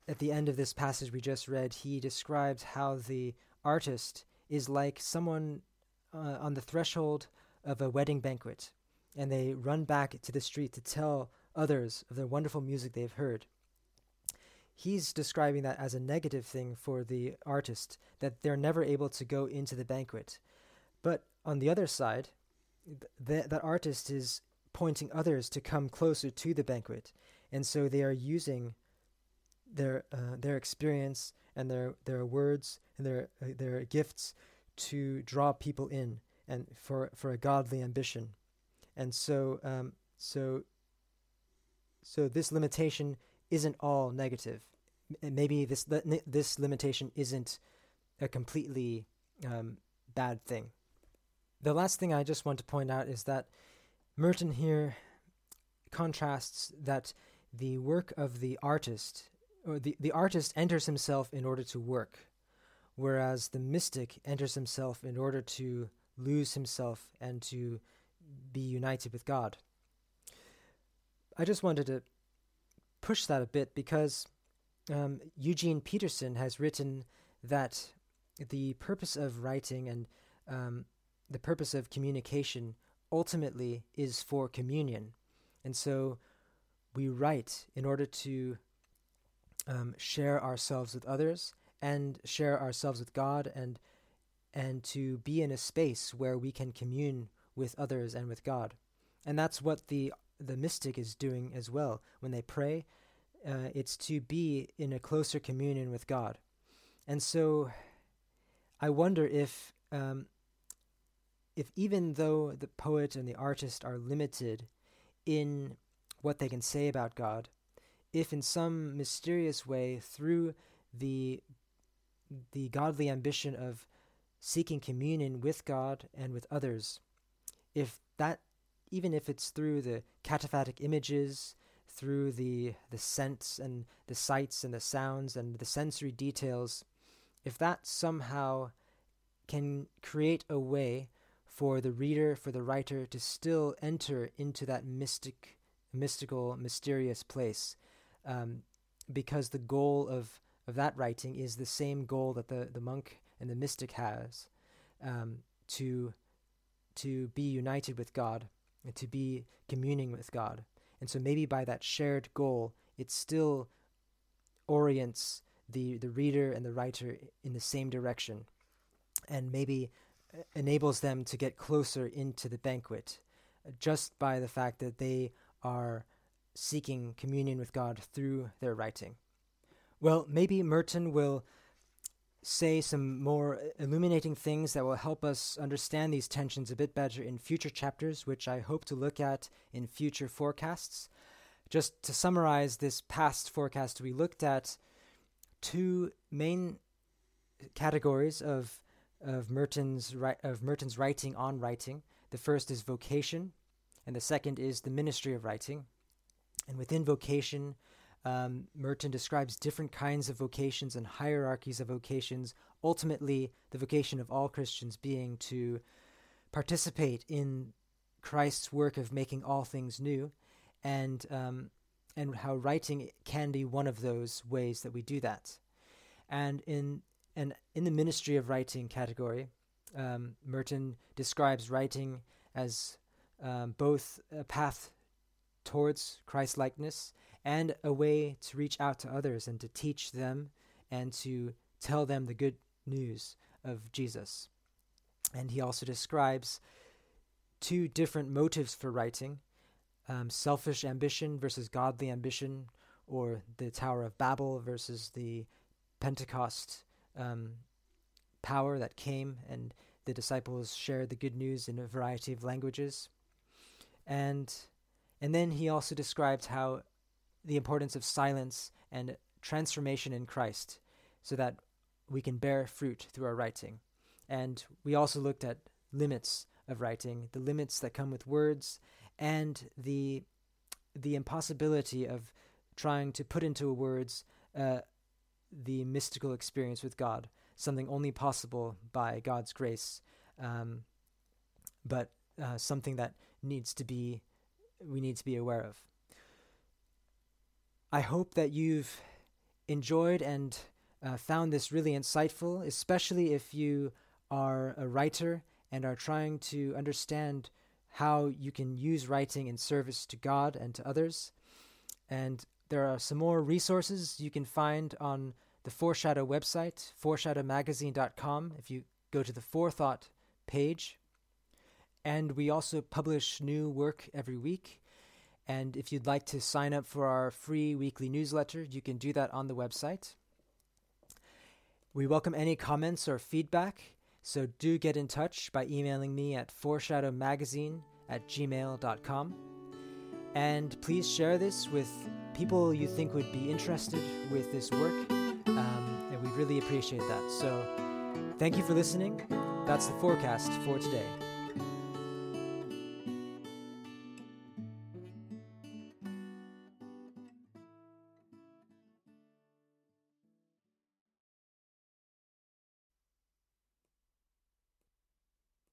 at the end of this passage we just read, he describes how the artist is like someone uh, on the threshold of a wedding banquet, and they run back to the street to tell others of the wonderful music they've heard. He's describing that as a negative thing for the artist, that they're never able to go into the banquet. But on the other side, th- that artist is pointing others to come closer to the banquet, and so they are using their uh, their experience and their their words and their uh, their gifts to draw people in and for for a godly ambition. And so um, so so this limitation isn't all negative. Maybe this this limitation isn't a completely um, bad thing. The last thing i just want to point out is that merton here contrasts that the work of the artist or the, the artist enters himself in order to work, whereas the mystic enters himself in order to lose himself and to be united with God. I just wanted to push that a bit because um, Eugene Peterson has written that the purpose of writing and um, the purpose of communication ultimately is for communion. And so we write in order to um, share ourselves with others and share ourselves with God and and to be in a space where we can commune with others and with God. And that's what the the mystic is doing as well. When they pray, uh, it's to be in a closer communion with God. And so I wonder if um, if even though the poet and the artist are limited in what they can say about God, if in some mysterious way through the the godly ambition of seeking communion with God and with others, if that even if it's through the cataphatic images, through the the scents and the sights and the sounds and the sensory details, if that somehow can create a way for the reader, for the writer to still enter into that mystic, mystical, mysterious place, um, because the goal of, of that writing is the same goal that the, the monk and the mystic has um, to to be united with God and to be communing with God. And so maybe by that shared goal, it still orients the, the reader and the writer in the same direction and maybe enables them to get closer into the banquet just by the fact that they are seeking communion with God through their writing. Well, maybe Merton will say some more illuminating things that will help us understand these tensions a bit better in future chapters, which I hope to look at in future forecasts. just to summarize this past forecast, we looked at two main categories of of Merton's of Merton's writing on writing. The first is vocation, and the second is the ministry of writing. And within vocation, um, Merton describes different kinds of vocations and hierarchies of vocations. Ultimately, the vocation of all Christians being to participate in Christ's work of making all things new, and um, and how writing can be one of those ways that we do that. And in and in the ministry of writing category, um, Merton describes writing as um, both a path towards Christ likeness and a way to reach out to others and to teach them and to tell them the good news of Jesus. And he also describes two different motives for writing um, selfish ambition versus godly ambition, or the Tower of Babel versus the Pentecost um, power that came, and the disciples shared the good news in a variety of languages. And and then he also describes how the importance of silence and transformation in Christ, so that we can bear fruit through our writing. And we also looked at limits of writing, the limits that come with words, and the the impossibility of trying to put into words uh, the mystical experience with God, something only possible by God's grace, um, but uh, something that needs to be we need to be aware of. I hope that you've enjoyed and uh, found this really insightful, especially if you are a writer and are trying to understand how you can use writing in service to God and to others. And there are some more resources you can find on the Foreshadow website, foreshadowmagazine.com, if you go to the Forethought page. And we also publish new work every week. And if you'd like to sign up for our free weekly newsletter, you can do that on the website. We welcome any comments or feedback, so do get in touch by emailing me at foreshadowmagazine at gmail.com. And please share this with people you think would be interested with this work, um, and we really appreciate that. So thank you for listening. That's the forecast for today.